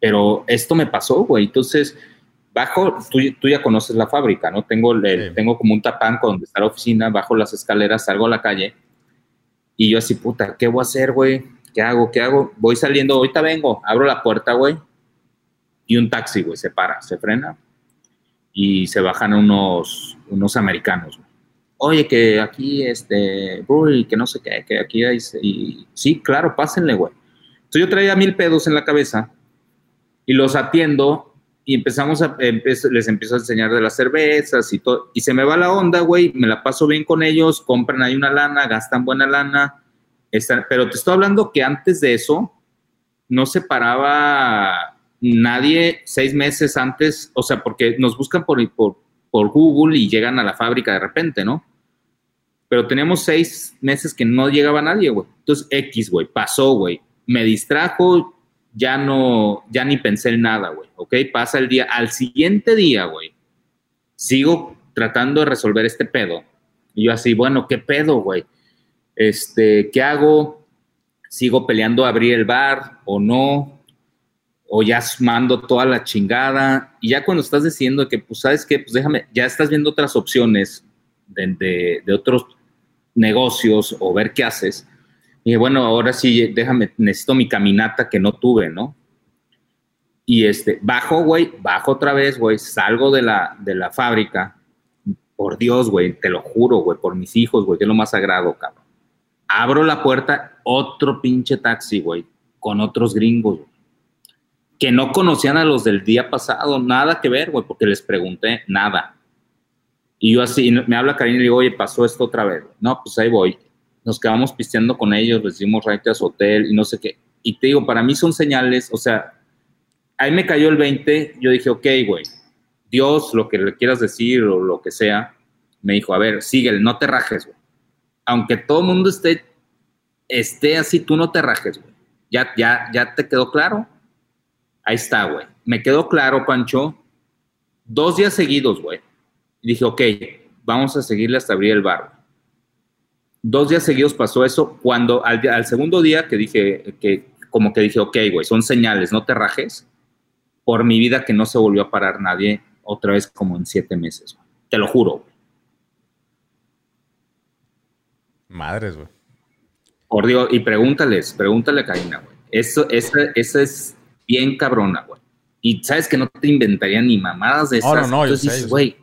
pero esto me pasó, güey. Entonces, bajo, tú, tú, ya conoces la fábrica, ¿no? Tengo, tengo como un tapanco donde está la oficina, bajo las escaleras, salgo a la calle y yo así, puta, ¿qué voy a hacer, güey? ¿Qué hago? ¿Qué hago? Voy saliendo, ahorita vengo, abro la puerta, güey, y un taxi, güey, se para, se frena y se bajan unos, unos americanos. Oye, que aquí, este, que no sé qué, que aquí hay, y sí, claro, pásenle, güey. Entonces yo traía mil pedos en la cabeza y los atiendo y empezamos a, les empiezo a enseñar de las cervezas y todo, y se me va la onda, güey, me la paso bien con ellos, compran ahí una lana, gastan buena lana, pero te estoy hablando que antes de eso no se paraba nadie seis meses antes, o sea, porque nos buscan por, por, por Google y llegan a la fábrica de repente, ¿no? Pero teníamos seis meses que no llegaba nadie, güey. Entonces, X, güey, pasó, güey. Me distrajo, ya no, ya ni pensé en nada, güey, ¿ok? Pasa el día, al siguiente día, güey, sigo tratando de resolver este pedo. Y yo así, bueno, ¿qué pedo, güey? Este, ¿qué hago? ¿Sigo peleando a abrir el bar o no? ¿O ya mando toda la chingada? Y ya cuando estás diciendo que, pues, ¿sabes qué? Pues déjame, ya estás viendo otras opciones de, de otros negocios o ver qué haces Y bueno, ahora sí, déjame, necesito mi caminata que no tuve, ¿no? Y este, bajo, güey, bajo otra vez, güey, salgo de la, de la fábrica. Por Dios, güey, te lo juro, güey, por mis hijos, güey, que es lo más sagrado, cabrón. Abro la puerta, otro pinche taxi, güey, con otros gringos, güey, que no conocían a los del día pasado, nada que ver, güey, porque les pregunté nada. Y yo así, me habla Karina y le digo, oye, pasó esto otra vez. No, pues ahí voy. Nos quedamos pisteando con ellos, les dimos a su hotel y no sé qué. Y te digo, para mí son señales, o sea, ahí me cayó el 20, yo dije, ok, güey, Dios, lo que le quieras decir o lo que sea, me dijo, a ver, síguele, no te rajes, güey. Aunque todo el mundo esté, esté así, tú no te rajes, güey. Ya, ya, ya te quedó claro. Ahí está, güey. Me quedó claro, Pancho. Dos días seguidos, güey. Dije, ok, vamos a seguirle hasta abrir el bar. Dos días seguidos pasó eso. Cuando al, al segundo día que dije, que como que dije, ok, güey, son señales, no te rajes por mi vida que no se volvió a parar nadie otra vez como en siete meses. Te lo juro. Güey. Madres, güey. Por Dios, y pregúntales, pregúntale a Karina, güey. Eso, esa, esa es bien cabrona, güey. Y sabes que no te inventaría ni mamadas de esas. No, no, no, Entonces güey,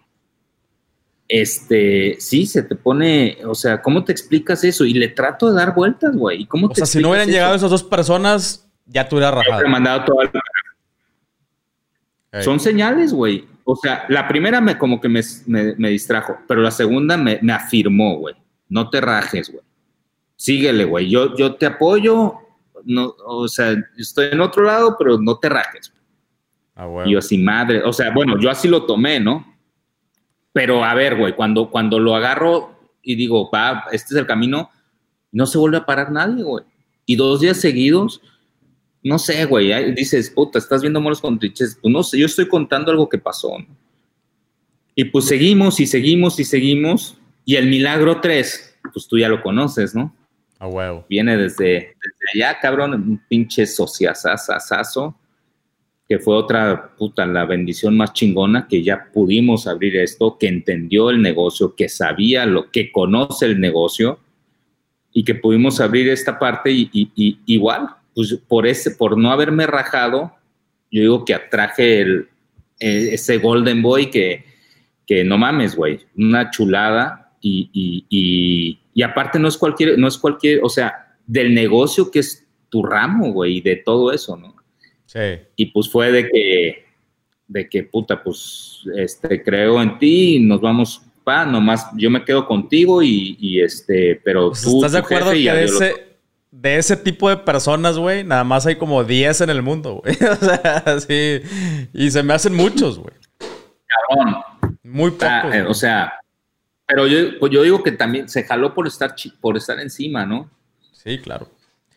este, sí, se te pone, o sea, ¿cómo te explicas eso? Y le trato de dar vueltas, güey. ¿Cómo o sea, si no hubieran llegado esas dos personas, ya tú hubieras rajado. mandado toda la son señales, güey. O sea, la primera me como que me, me, distrajo, pero la segunda me, me afirmó, güey. No te rajes, güey. Síguele, güey. Yo, yo te apoyo. No, o sea, estoy en otro lado, pero no te rajes. Ah, Y yo así, madre. O sea, bueno, yo así lo tomé, ¿no? Pero a ver, güey, cuando, cuando lo agarro y digo, va, este es el camino, no se vuelve a parar nadie, güey. Y dos días seguidos, no sé, güey, dices, puta, estás viendo moros con triches, pues no sé, yo estoy contando algo que pasó, ¿no? Y pues seguimos y seguimos y seguimos, y el milagro 3, pues tú ya lo conoces, ¿no? Viene desde, allá, cabrón, un pinche sociasasasazo, que fue otra, puta, la bendición más chingona, que ya pudimos abrir esto, que entendió el negocio, que sabía lo que conoce el negocio, y que pudimos abrir esta parte y, igual, pues por, ese, por no haberme rajado, yo digo que atraje el, e, ese Golden Boy que, que no mames, güey, una chulada y, y, aparte no es cualquier, no es cualquier, o sea, del negocio que es tu ramo, güey, y de todo eso, ¿no? Sí. Y pues fue de que, de que, puta, pues, este, creo en ti y nos vamos, pa, nomás, yo me quedo contigo y, y este, pero pues, tú, ¿Estás de acuerdo que ese, de ese tipo de personas, güey, nada más hay como 10 en el mundo, güey. [LAUGHS] o sea, sí. Y se me hacen muchos, güey. Cabrón. Muy pocos. Eh, o sea, pero yo, pues yo digo que también se jaló por estar, por estar encima, ¿no? Sí, claro.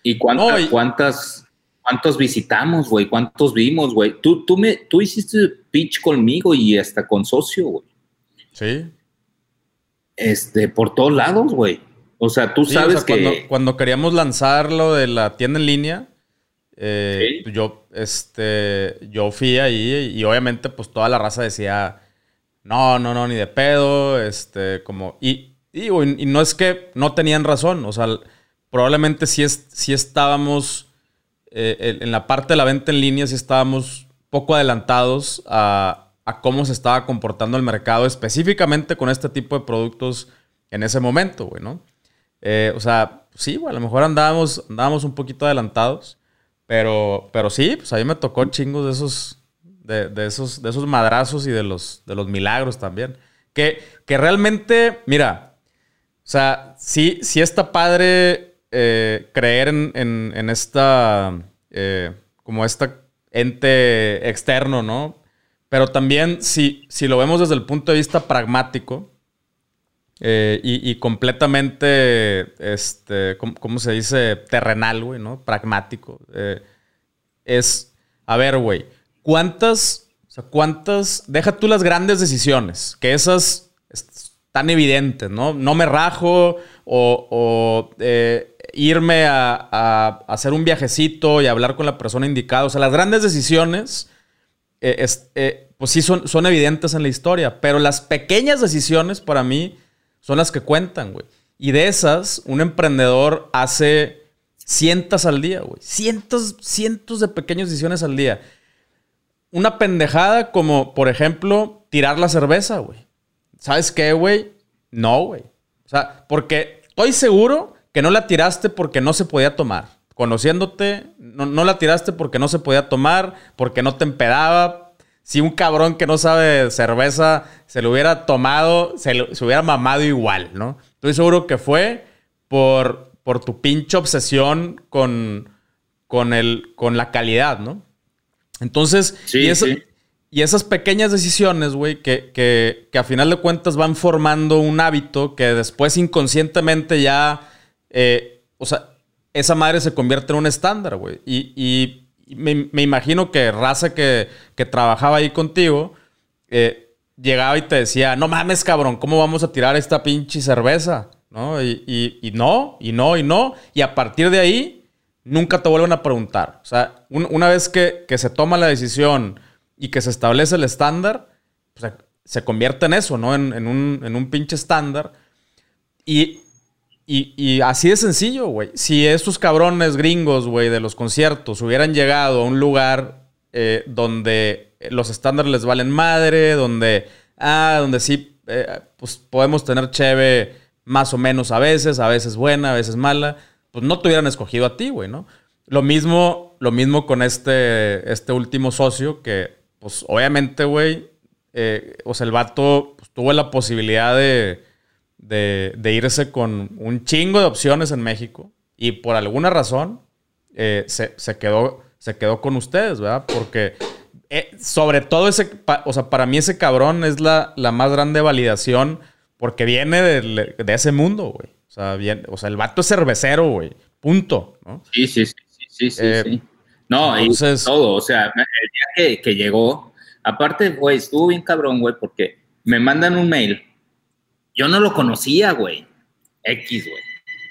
¿Y cuántas, cuántas, cuántos visitamos, güey? ¿Cuántos vimos, güey? Tú, tú, me, tú hiciste pitch conmigo y hasta con socio, güey. Sí. Este, por todos lados, güey. O sea, tú sabes que. Cuando, queríamos lanzarlo de la tienda en línea, eh, yo, este, yo fui ahí y, obviamente, pues toda la raza decía: No, no, no, ni de pedo. Este, como. Y, y, no es que no tenían razón. O sea, probablemente sí, es, sí estábamos. Eh, en la parte de la venta en línea, sí estábamos poco adelantados a, cómo se estaba comportando el mercado, específicamente con este tipo de productos en ese momento, güey, ¿no? Eh, o sea, sí, a lo mejor andábamos, andábamos un poquito adelantados, pero, pero sí, pues a mí me tocó chingos de esos, de, esos, de esos madrazos y de los, de los milagros también. Que, que realmente, mira, o sea, sí, sí está padre eh, creer en, esta, eh, como esta ente externo, ¿no? Pero también si, si lo vemos desde el punto de vista pragmático, eh, y, completamente, este, ¿cómo, se dice? Terrenal, güey, ¿no? Pragmático. Es, a ver, güey, ¿cuántas, o sea, cuántas, deja tú las grandes decisiones, que esas están evidentes, ¿no? No me rajo o, eh, irme a, hacer un viajecito y hablar con la persona indicada. O sea, las grandes decisiones, pues sí son, son evidentes en la historia, pero las pequeñas decisiones para mí son las que cuentan, güey. Y de esas, un emprendedor hace Cientos al día, güey. Cientos, cientos de pequeñas decisiones al día. Una pendejada como, por ejemplo, tirar la cerveza, güey. ¿Sabes qué, güey? No, güey. O sea, porque estoy seguro que no la tiraste porque no se podía tomar. Conociéndote, no, la tiraste porque no se podía tomar, porque no te empedaba. Si un cabrón que no sabe cerveza se lo hubiera tomado, se, se hubiera mamado igual, ¿no? Estoy seguro que fue por, por tu pinche obsesión con, con, el, con la calidad, ¿no? Entonces, y, y, esas pequeñas decisiones, güey, que, que, que, a final de cuentas van formando un hábito que después inconscientemente ya, eh, o sea, esa madre se convierte en un estándar, güey. Y, y me, me, imagino que raza que, que trabajaba ahí contigo, eh, llegaba y te decía, no mames, cabrón, ¿cómo vamos a tirar esta pinche cerveza? ¿No? Y, y no, y no, y no. Y a partir de ahí nunca te vuelven a preguntar. O sea, una vez que, se toma la decisión y que se establece el estándar, se convierte en eso, ¿no? En, un, pinche estándar. Y, y, así de sencillo, güey. Si estos cabrones gringos, güey, de los conciertos hubieran llegado a un lugar eh, donde los estándares les valen madre, donde, ah, donde sí, eh, pues podemos tener cheve más o menos a veces, a veces buena, a veces mala pues no te hubieran escogido a ti, güey, ¿no? Lo mismo, lo mismo con este, este último socio que, pues obviamente, güey, eh, o sea, el vato pues, tuvo la posibilidad de, de, irse con un chingo de opciones en México y por alguna razón eh, se, quedó, se quedó con ustedes, ¿verdad? Porque eh, sobre todo ese, o sea, para mí ese cabrón es la, la más grande validación porque viene de, de ese mundo, güey sea, bien, o sea, el vato es cervecero, güey. Punto. ¿no? Sí, sí, sí, sí, sí, eh, sí. No, entonces, todo, o sea, el día que, llegó, aparte, güey, estuvo bien cabrón, güey, porque me mandan un mail. Yo no lo conocía, güey. X, güey.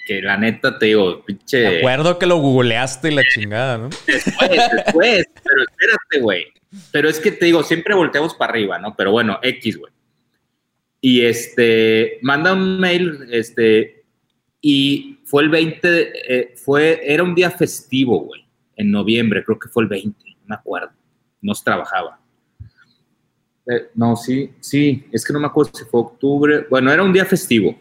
Que la neta te digo, pinche. De acuerdo que lo googleaste y la chingada, ¿no? Después, después, pero espérate, güey. Pero es que te digo, siempre volteamos para arriba, ¿no? Pero bueno, X, güey. Y este, manda un mail, este, y fue el 20, eh, fue, era un día festivo, güey, en noviembre, creo que fue el 20, no me acuerdo, no se trabajaba. Eh, no, sí, sí, es que no me acuerdo si fue octubre, bueno, era un día festivo.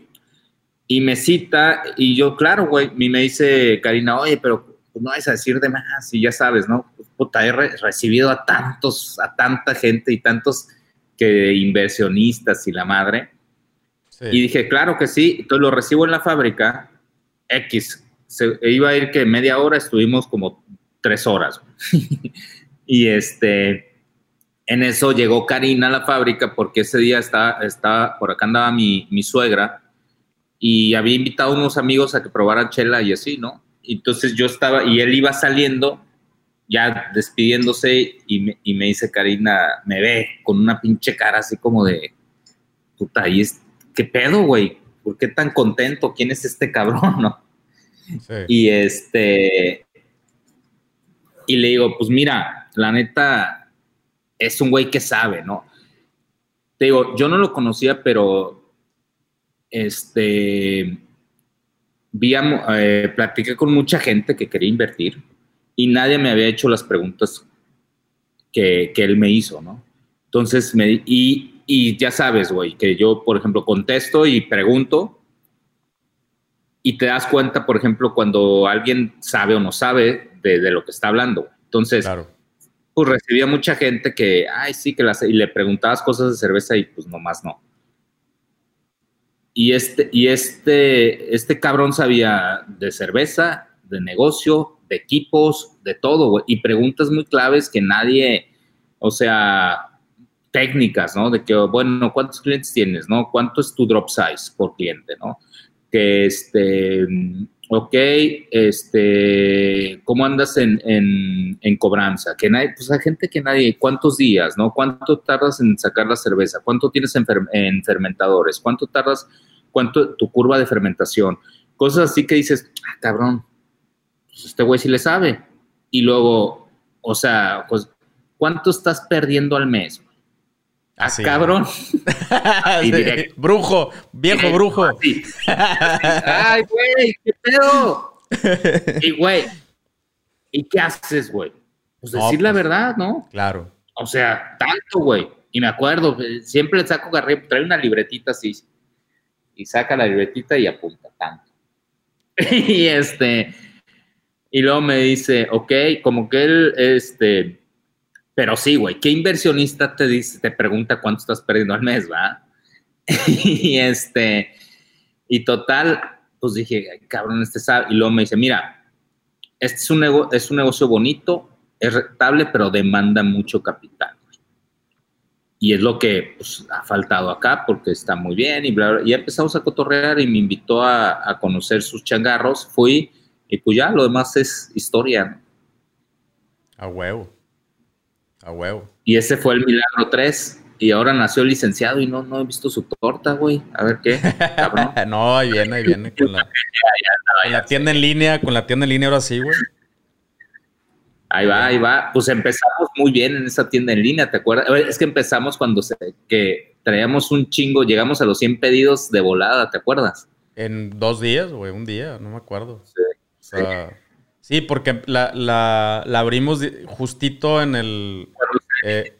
Y me cita, y yo, claro, güey, y me dice Karina, oye, pero pues, no vas a decir de más, y ya sabes, ¿no? Pues, puta, he recibido a tantos, a tanta gente y tantos que inversionistas y la madre y dije, claro que sí. Entonces lo recibo en la fábrica, X. Se, iba a ir que media hora, estuvimos como tres horas. [LAUGHS] y este, en eso llegó Karina a la fábrica porque ese día estaba, estaba por acá andaba mi, mi suegra y había invitado a unos amigos a que probaran chela y así, ¿no? Entonces yo estaba, y él iba saliendo, ya despidiéndose, y me, y me dice Karina, me ve con una pinche cara así como de, puta, ahí es, ¿qué pedo, güey? ¿Por qué tan contento? ¿Quién es este cabrón, [LAUGHS] no? Y este, y le digo, pues mira, la neta, es un güey que sabe, ¿no? Te digo, yo no lo conocía, pero este, vi eh, platiqué con mucha gente que quería invertir y nadie me había hecho las preguntas que, que él me hizo, ¿no? Entonces, me, y, y ya sabes, güey, que yo, por ejemplo, contesto y pregunto y te das cuenta, por ejemplo, cuando alguien sabe o no sabe de, lo que está hablando. Entonces, pues recibía mucha gente que, ay, sí, que las, y le preguntabas cosas de cerveza y pues nomás no. Y este, y este, este cabrón sabía de cerveza, de negocio, de equipos, de todo, güey. Y preguntas muy claves que nadie, o sea, técnicas, ¿no? De que, bueno, ¿cuántos clientes tienes, no? ¿Cuánto es tu drop size por cliente, no? Que, este, ok, este, ¿cómo andas en, en, cobranza? Que nadie, pues hay gente que nadie, ¿cuántos días, no? ¿Cuánto tardas en sacar la cerveza? ¿Cuánto tienes en, en fermentadores? ¿Cuánto tardas, cuánto tu curva de fermentación? Cosas así que dices, ah, cabrón, pues este güey sí le sabe. Y luego, o sea, pues, ¿cuánto estás perdiendo al mes? Ah, cabrón. [LAUGHS] Brujo, viejo brujo. Ay, güey, qué pedo. y, güey, ¿y qué haces, güey? Pues decir la pues, verdad, ¿no? Claro. O sea, tanto, güey. Y me acuerdo, siempre le saco garré, trae una libretita así. Y saca la libretita y apunta tanto. [LAUGHS] y este, y luego me dice, ok, como que él, este, pero sí, güey, ¿qué inversionista te dice, te pregunta cuánto estás perdiendo al mes, va? [LAUGHS] y este, y total, pues dije, cabrón, este sabe. Y luego me dice, mira, este es un, negocio bonito, es rentable, pero demanda mucho capital. Y es lo que pues, ha faltado acá porque está muy bien y bla, bla. Y empezamos a cotorrear y me invitó a, conocer sus changarros. Fui y pues ya, lo demás es historia. A huevo. A huevo. Y ese fue el Milagro 3. Y ahora nació el licenciado y no, no he visto su torta, güey. A ver qué, cabrón. [LAUGHS] no, ahí viene, ahí viene. Con la, la tienda en línea, con la tienda en línea ahora sí, güey. Ahí va, ahí va. Pues empezamos muy bien en esa tienda en línea, ¿te acuerdas? Es que empezamos cuando se, que traíamos un chingo, llegamos a los 100 pedidos de volada, ¿te acuerdas? En dos días, güey, un día, no me acuerdo. Sí, sí. Porque la, la, la, abrimos justito en el... Eh,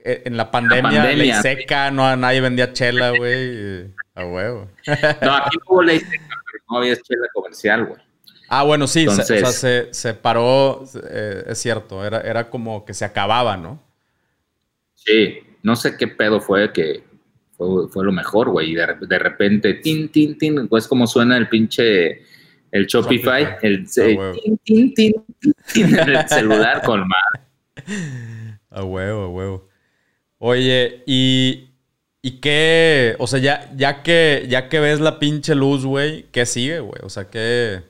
eh, en la pandemia, ley seca, no, nadie vendía chela, güey. A huevo. [LAUGHS] no, aquí hubo ley seca, pero no había chela comercial, güey. Ah, bueno, sí, se, o sea, se, se paró, eh, es cierto, era, era como que se acababa, ¿no? Sí, no sé qué pedo fue que fue, lo mejor, güey, y de, de, repente, tin, tin, tin, pues como suena el pinche, el Shopify, el celular con. A huevo, a huevo. Oye, y, y qué, o sea, ya, ya, que, ya que ves la pinche luz, güey, ¿qué sigue, güey? O sea, ¿qué,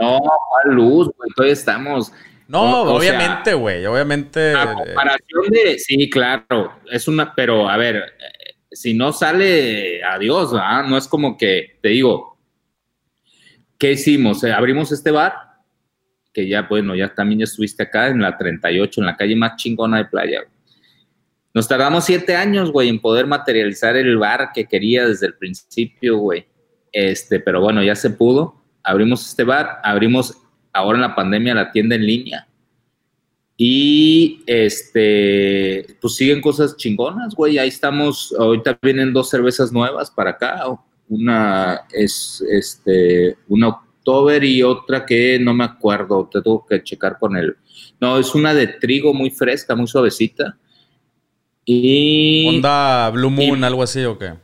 no, ¿cuál luz, güey? Todavía estamos. No, obviamente, güey, obviamente. La comparación de. Sí, claro, es una. Pero, a ver, si no sale, adiós, ¿verdad? No es como que, te digo, ¿qué hicimos? Eh, abrimos este bar, que ya, bueno, ya también estuviste acá en la 38, en la calle más chingona de playa. Nos tardamos siete años, güey, en poder materializar el bar que quería desde el principio, güey. Este, pero bueno, ya se pudo abrimos este bar, abrimos ahora en la pandemia la tienda en línea. Y este, pues siguen cosas chingonas, güey. Ahí estamos, ahorita vienen dos cervezas nuevas para acá. Una es este, una October y otra que no me acuerdo, te tengo que checar con el. No, es una de trigo muy fresca, muy suavecita. Y. Onda Blue Moon, algo así o qué?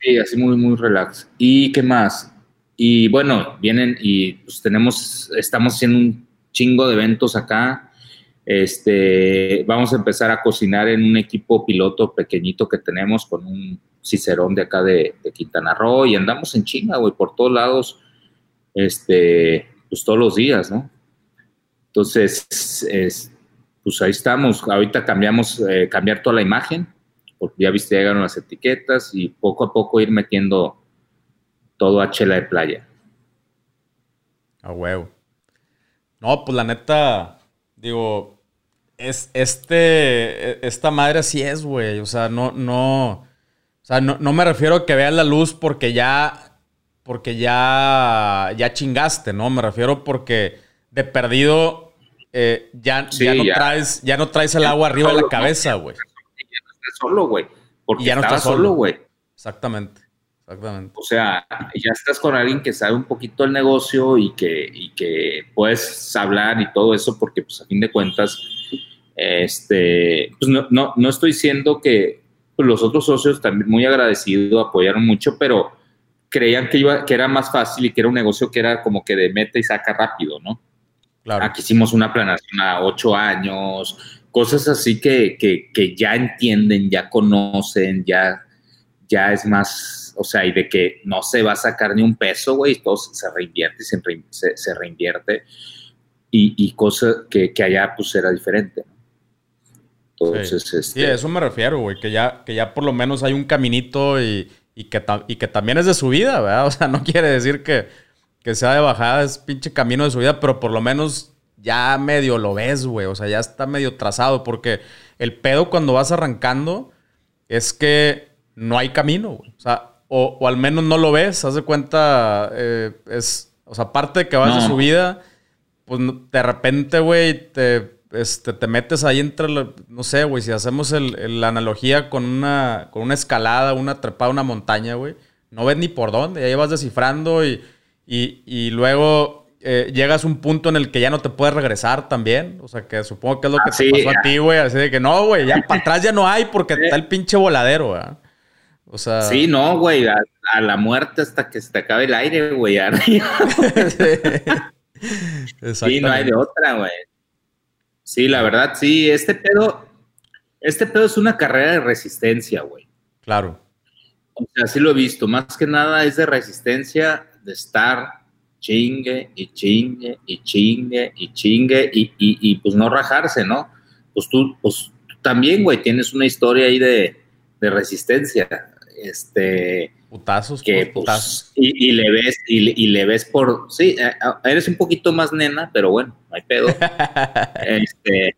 Sí, así muy, muy relax. ¿Y qué más? Y bueno, vienen y pues tenemos, estamos haciendo un chingo de eventos acá. Este, vamos a empezar a cocinar en un equipo piloto pequeñito que tenemos con un cicerón de acá de, Quintana Roo y andamos en chinga, güey, por todos lados, este, pues todos los días, ¿no? Entonces, pues ahí estamos. Ahorita cambiamos, eh, cambiar toda la imagen, porque ya viste, llegaron las etiquetas y poco a poco ir metiendo todo a chela de playa. A huevo. No, pues la neta, digo, es este, esta madre así es, güey. O sea, no, no, o sea, no, me refiero a que veas la luz porque ya, porque ya, ya chingaste, ¿no? Me refiero porque de perdido eh, ya, ya, no Traes, ya no traes el agua arriba de la cabeza, güey. Ya no estás solo, güey. Porque ya no estás solo, güey. Exactamente. Exactamente. O sea, ya estás con alguien que sabe un poquito el negocio y que, y que puedes hablar y todo eso, porque pues a fin de cuentas, este, pues no, no, no estoy diciendo que los otros socios también muy agradecidos, apoyaron mucho, pero creían que, iba, que era más fácil y que era un negocio que era como que de meta y saca rápido, ¿no? Claro. Aquí hicimos una planación a ocho años, cosas así que, que, que ya entienden, ya conocen, ya, ya es más o sea, y de que no se va a sacar ni un peso, güey, todo se reinvierte, se, se, reinvierte, y, y cosa que, que, allá pues era diferente. Entonces, sí. Este... a eso me refiero, güey, que ya, que ya por lo menos hay un caminito y, y, que, y que también es de su vida, ¿verdad? [LAUGHS] O sea, no quiere decir que, que sea de bajada, es pinche camino de su vida, pero por lo menos ya medio lo ves, güey, o sea, ya está medio trazado, porque el pedo cuando vas arrancando es que no hay camino, güey. O sea, o, al menos no lo ves, haz de cuenta, eh, es, O sea, aparte de que vas de subida, pues de repente, güey, te, este, te metes ahí entre, no sé, güey, si hacemos la analogía con una, con una escalada, una trepada, una montaña, güey, no ves ni por dónde, ahí vas descifrando y, y, luego eh, llegas a un punto en el que ya no te puedes regresar también. O sea, que supongo que es lo que te pasó a ti, güey. Así de que no, güey, ya para atrás ya no hay porque está el pinche voladero, güey. O sea. Sí, no, güey, a, la muerte hasta que se te acabe el aire, güey. [LAUGHS] [LAUGHS] sí. no hay de otra, güey. Sí, la verdad, sí. Este pedo, este pedo es una carrera de resistencia, güey. Claro. O sea, sí lo he visto. Más que nada es de resistencia de estar chingue y chingue y chingue y chingue y, y, pues no rajarse, ¿no? Pues tú, pues también, güey, tienes una historia ahí de, de resistencia. Este. Putazos, que, pues, putazos. Y, y, le ves, y, le ves por. Sí, eh, eres un poquito más nena, pero bueno, no hay pedo. [LAUGHS] este,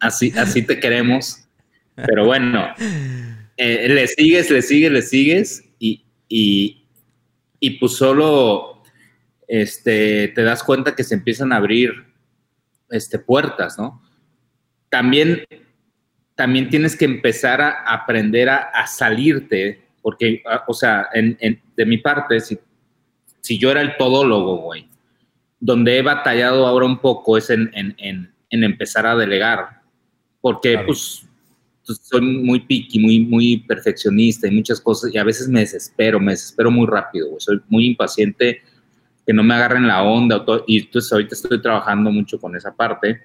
así, así te queremos. Pero bueno, eh, le sigues, le sigues, le sigues y, y pues solo este, te das cuenta que se empiezan a abrir este, puertas, ¿no? También, también tienes que empezar a aprender a, salirte, porque, ah, o sea, de mi parte, si, si yo era el todólogo, güey, donde he batallado ahora un poco es en, empezar a delegar, porque pues soy muy picky, muy, muy perfeccionista y muchas cosas, y a veces me desespero, me desespero muy rápido, soy muy impaciente, que no me agarren la onda, y entonces ahorita estoy trabajando mucho con esa parte,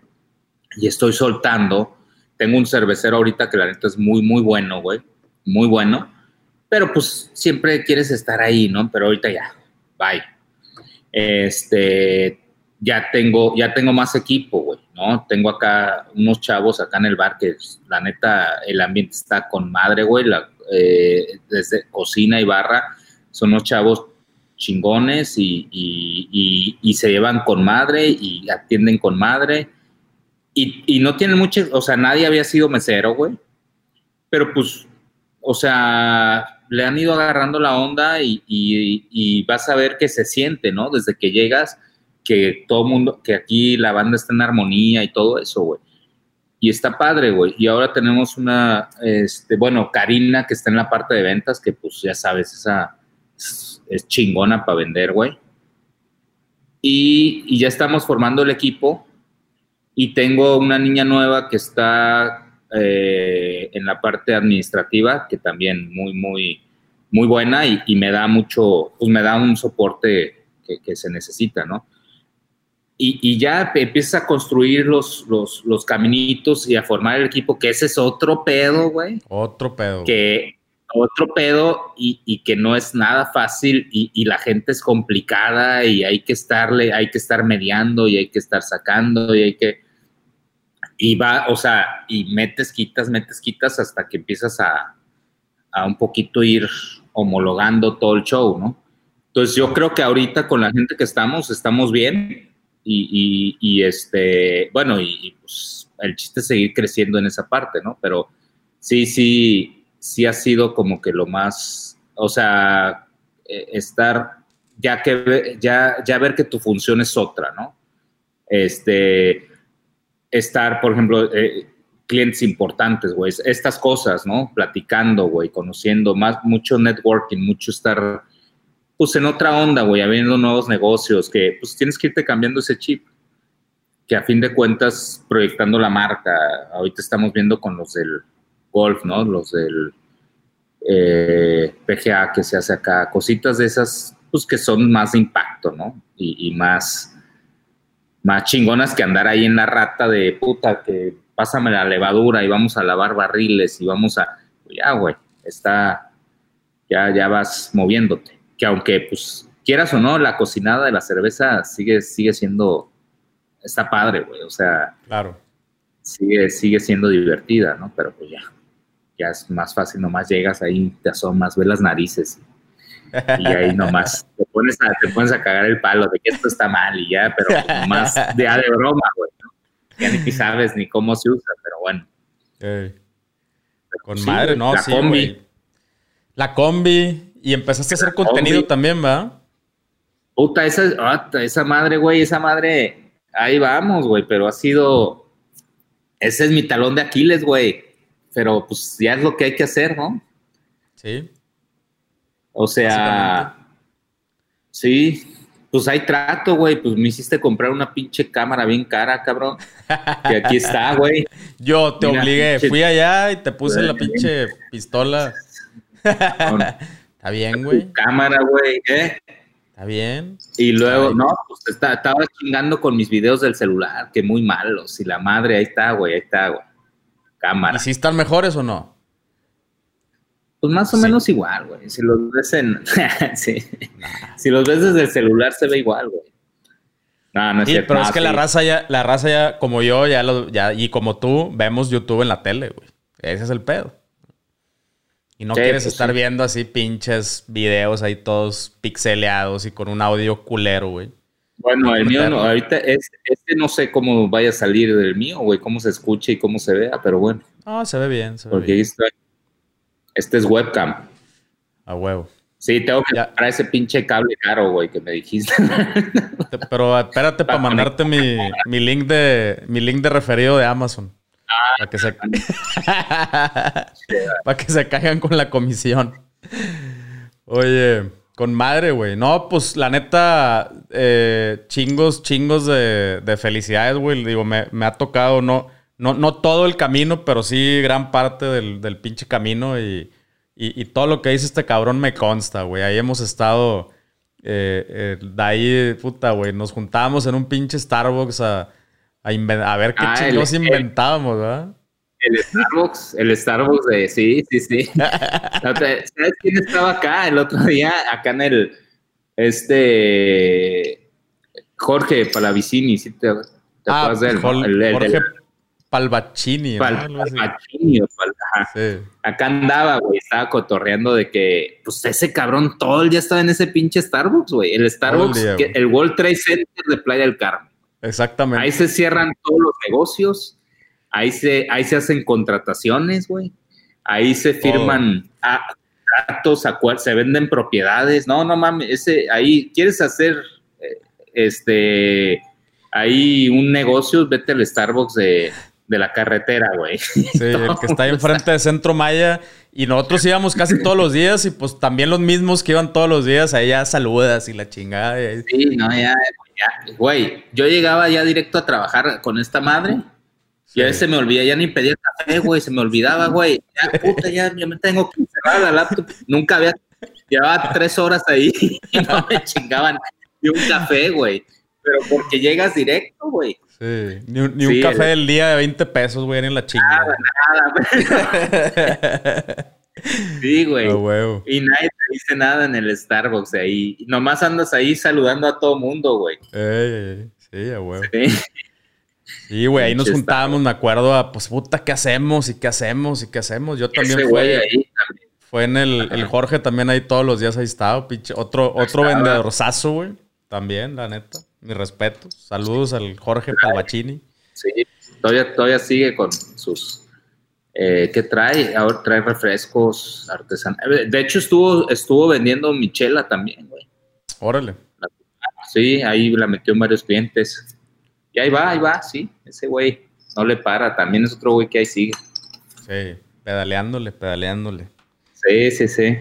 y estoy soltando, tengo un cervecero ahorita que la neta es muy, muy bueno, güey, muy bueno, pero pues siempre quieres estar ahí, ¿no? Pero ahorita ya, bye. Este, ya tengo, ya tengo más equipo, güey, ¿no? Tengo acá unos chavos acá en el bar que la neta, el ambiente está con madre, güey, eh, desde cocina y barra, son unos chavos chingones y, y, se llevan con madre y atienden con madre. Y, y no tienen mucho, o sea, nadie había sido mesero, güey. Pero pues, o sea, le han ido agarrando la onda y, vas a ver que se siente, ¿no? Desde que llegas que todo mundo, que aquí la banda está en armonía y todo eso, güey. Y está padre, güey. Y ahora tenemos una, este, bueno, Karina, que está en la parte de ventas, que pues ya sabes, esa es, chingona para vender, güey. Y, ya estamos formando el equipo. Y tengo una niña nueva que está eh, en la parte administrativa, que también muy, muy, muy buena y, y me da mucho, pues me da un soporte que, que se necesita, ¿no? y, ya empiezas a construir los, los, caminitos y a formar el equipo, que ese es otro pedo, güey. Otro pedo. Que otro pedo y, que no es nada fácil y, la gente es complicada y hay que estarle, hay que estar mediando y hay que estar sacando y hay que... Y va, o sea, y metes, quitas, metes, quitas hasta que empiezas a, a un poquito ir homologando todo el show, ¿no? Entonces yo creo que ahorita con la gente que estamos, estamos bien y, este, bueno, y, pues el chiste es seguir creciendo en esa parte, ¿no? Pero sí, sí, sí ha sido como que lo más, o sea, e, estar, ya que, ya, ya ver que tu función es otra, ¿no? Este, estar, por ejemplo, eh, clientes importantes, güey, estas cosas, ¿no? Platicando, güey, conociendo más, mucho networking, mucho estar pues en otra onda, güey, habiendo nuevos negocios, que pues tienes que irte cambiando ese chip, que a fin de cuentas proyectando la marca, ahorita estamos viendo con los del golf, ¿no? Los del eh, PGA que se hace acá, cositas de esas, pues que son más de impacto, ¿no? Y, más, más chingonas que andar ahí en la rata de puta, que pásame la levadura y vamos a lavar barriles y vamos a, ya, güey, está, ya, ya vas moviéndote que aunque, pues, quieras o no, la cocinada de la cerveza sigue, sigue siendo, está padre, güey, o sea, claro. sigue, sigue siendo divertida, ¿no? Pero pues ya, ya es más fácil, nomás llegas ahí, te asomas, ves las narices y ahí nomás te pones a, te pones a cagar el palo de que esto está mal y ya, pero nomás de, de broma, güey, ¿no? Ya ni [LAUGHS] sabes ni cómo se usa, pero bueno. Con madre, ¿no? La combi. La combi, y empezaste a hacer contenido también, ¿va? Puta, esa, ah, esa madre, güey, esa madre, ahí vamos, güey, pero ha sido, ese es mi talón de Aquiles, güey, pero pues ya es lo que hay que hacer, ¿no? Sí. O sea, sí, pues hay trato, güey. Pues me hiciste comprar una pinche cámara bien cara, cabrón. Y aquí está, [LAUGHS] güey. Yo te obligué. Fui allá y te puse la pinche pistola. [LAUGHS] Está bien, güey. Cámara, güey, ¿eh? Está bien. Y luego, no, pues estaba chingando con mis videos del celular, que muy malos. Y la madre, ahí está, güey, ahí está, güey. Cámara. ¿Y si están mejores o no? Pues más o menos igual, güey. Si los ves en. [LAUGHS] sí. Si los ves desde el celular se ve igual, güey. No, no es cierto. Pero es que la raza ya, la raza ya, como yo, ya, lo, ya, y como tú, vemos YouTube en la tele, güey. Ese es el pedo. Y no quieres pues estar viendo así pinches videos ahí todos pixeleados y con un audio culero, güey. Bueno, el mío no, ahorita es, este no sé cómo vaya a salir del mío, güey, cómo se escuche y cómo se vea, pero bueno. No, se ve bien, se ve Porque bien. Está, este es webcam. A huevo. Sí, tengo que comprar ese pinche cable caro, güey, que me dijiste. Pero espérate para mandarte mi, mi, link de mi link de referido de Amazon. Ah, para que se [LAUGHS] para que se caigan con la comisión. Oye, con madre, güey. No, pues la neta, eh, chingos, chingos de, de felicidades, güey. Digo, me, me ha tocado, no no, no todo el camino, pero sí gran parte del, del pinche camino y, y, todo lo que dice este cabrón me consta, güey. Ahí hemos estado, eh, eh, de ahí, puta, güey, nos juntábamos en un pinche Starbucks a, a, a ver qué ah, chingos inventábamos, ¿verdad? El Starbucks, el Starbucks de, sí, sí, sí. [LAUGHS] ¿Sabes quién estaba acá el otro día? Acá en el, este, Jorge Palavicini, ¿sí te, te ah, acuerdas de él? Jorge, Palvachini. Palvachini, Acá andaba, güey, estaba cotorreando de que, pues ese cabrón todo el día estaba en ese pinche Starbucks, güey. El Starbucks, el, World Trade Center de Playa del Carmen. Exactamente. Ahí se cierran todos los negocios, ahí se, ahí se hacen contrataciones, güey. Ahí se firman datos, a cual se venden propiedades. No, no mames, ese, ahí quieres hacer, eh, este, ahí un negocio, vete al Starbucks de de la carretera, güey. Sí, el que está [LAUGHS] ahí enfrente de Centro Maya. Y nosotros íbamos casi todos los días y pues también los mismos que iban todos los días, ahí ya saludas y la chingada. Sí, no, ya, ya, güey, yo llegaba ya directo a trabajar con esta madre. Y a veces se me olvidaba, ya ni pedía café, güey, se me olvidaba, güey. Ya, puta, ya, me tengo que cerrar la laptop. Nunca había, llevaba tres horas ahí [LAUGHS] y no me chingaban ni un café, güey. Pero porque llegas directo, güey. Sí, ni un, café del día de 20 pesos, güey, en la chingada. Nada, nada. [LAUGHS] sí, güey. y nadie te dice nada en el Starbucks ahí. Nomás andas ahí saludando a todo mundo, güey. sí, a huevo. Sí. güey, ahí nos juntábamos, me acuerdo, a pues puta, ¿qué hacemos? ¿Y qué hacemos? ¿Y qué hacemos? Yo también fui. Ahí también. Fue en el, el, Jorge también ahí todos los días ahí estaba, pinche. Otro, otro vendedorzazo, güey. También, la neta. Mi respeto. Saludos al Jorge Palvachini. Sí, todavía, todavía sigue con sus. Eh, ¿Qué trae? Ahora trae refrescos artesanales. De hecho, estuvo, estuvo vendiendo michela también, güey. Órale. Sí, ahí la metió en varios clientes. Y ahí va, ahí va, sí. Ese güey no le para. También es otro güey que ahí sigue. Sí, pedaleándole, pedaleándole. Sí, sí, sí.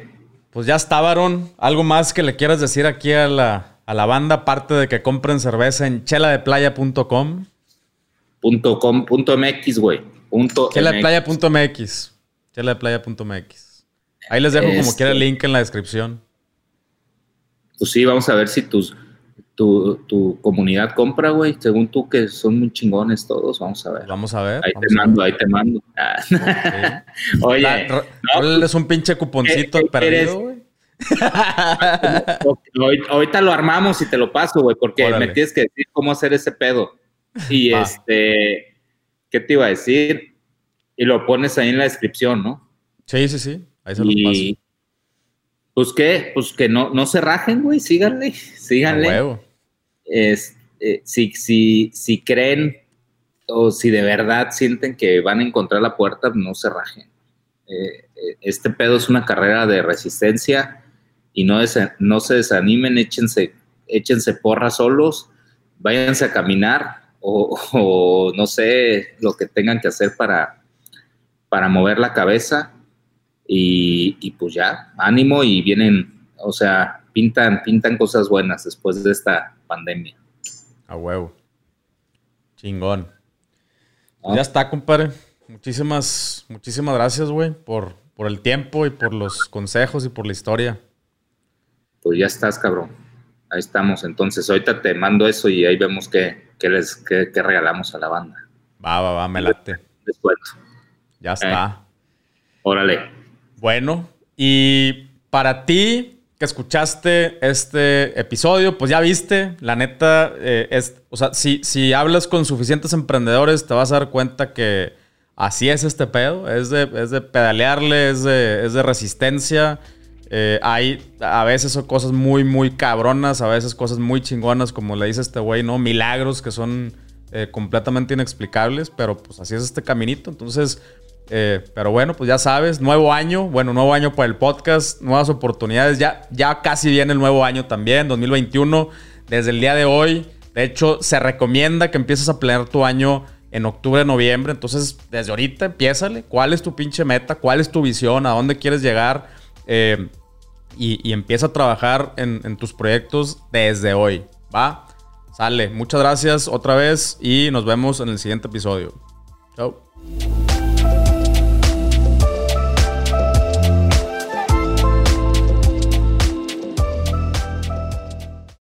Pues ya está, varón. ¿Algo más que le quieras decir aquí a la, a la banda, aparte de que compren cerveza en cheladeplaya.com. Punto com, punto MX, güey. Cheladeplaya.mx. Cheladeplaya.mx. Ahí les dejo como quiera el este. link en la descripción. Pues sí, vamos a ver si tus, tu, comunidad compra, güey. Según tú, que son muy chingones todos, vamos a ver. Vamos a ver. Ahí te mando, ahí te mando. [LAUGHS] Oye. no, es un pinche cuponcito perdido, güey? [LAUGHS] Ahorita lo armamos y te lo paso, güey, porque me tienes que decir cómo hacer ese pedo. [LAUGHS] Y este, ¿qué te iba a decir? Y lo pones ahí en la descripción, ¿no? Sí, sí, sí. Ahí se lo paso. Pues qué, pues que no, no se rajen, güey, síganle, síganle. Es, eh, si, si, si creen o si de verdad sienten que van a encontrar la puerta, no se rajen. Eh, eh, este pedo es una carrera de resistencia y no, no se desanimen, échense, échense porras solos, váyanse a caminar [LAUGHS] o, no sé lo que tengan que hacer para, para mover la cabeza y, y, pues ya, ánimo y vienen, o sea, pintan, pintan cosas buenas después de esta pandemia. A huevo. Chingón. Pues ya está, compadre. Muchísimas, muchísimas gracias, güey, por, por el tiempo y por los consejos y por la historia. Pues ya estás, cabrón. Ahí estamos. Entonces, ahorita te mando eso y ahí vemos qué, les, qué, regalamos a la banda. Va, va, va, me late. Ya está. Eh, órale. Bueno, y para ti que escuchaste este episodio, pues ya viste, la neta, eh, es, o sea, si, si hablas con suficientes emprendedores, te vas a dar cuenta que así es este pedo, es de, es de pedalearle, es de, es de resistencia. Eh, hay a veces son cosas muy, muy cabronas, a veces cosas muy chingonas, como le dice este güey, ¿no? Milagros que son eh, completamente inexplicables, pero pues así es este caminito. Entonces, eh, pero bueno, pues ya sabes, nuevo año, bueno, nuevo año para el podcast, nuevas oportunidades, ya, ya casi viene el nuevo año también, 2021, desde el día de hoy. De hecho, se recomienda que empieces a planear tu año en octubre, noviembre. Entonces, desde ahorita empiézale. ¿Cuál es tu pinche meta? ¿Cuál es tu visión? ¿A dónde quieres llegar? Eh, y, empieza a trabajar en, tus proyectos desde hoy. ¿Va? Sale. Muchas gracias otra vez y nos vemos en el siguiente episodio. Chao.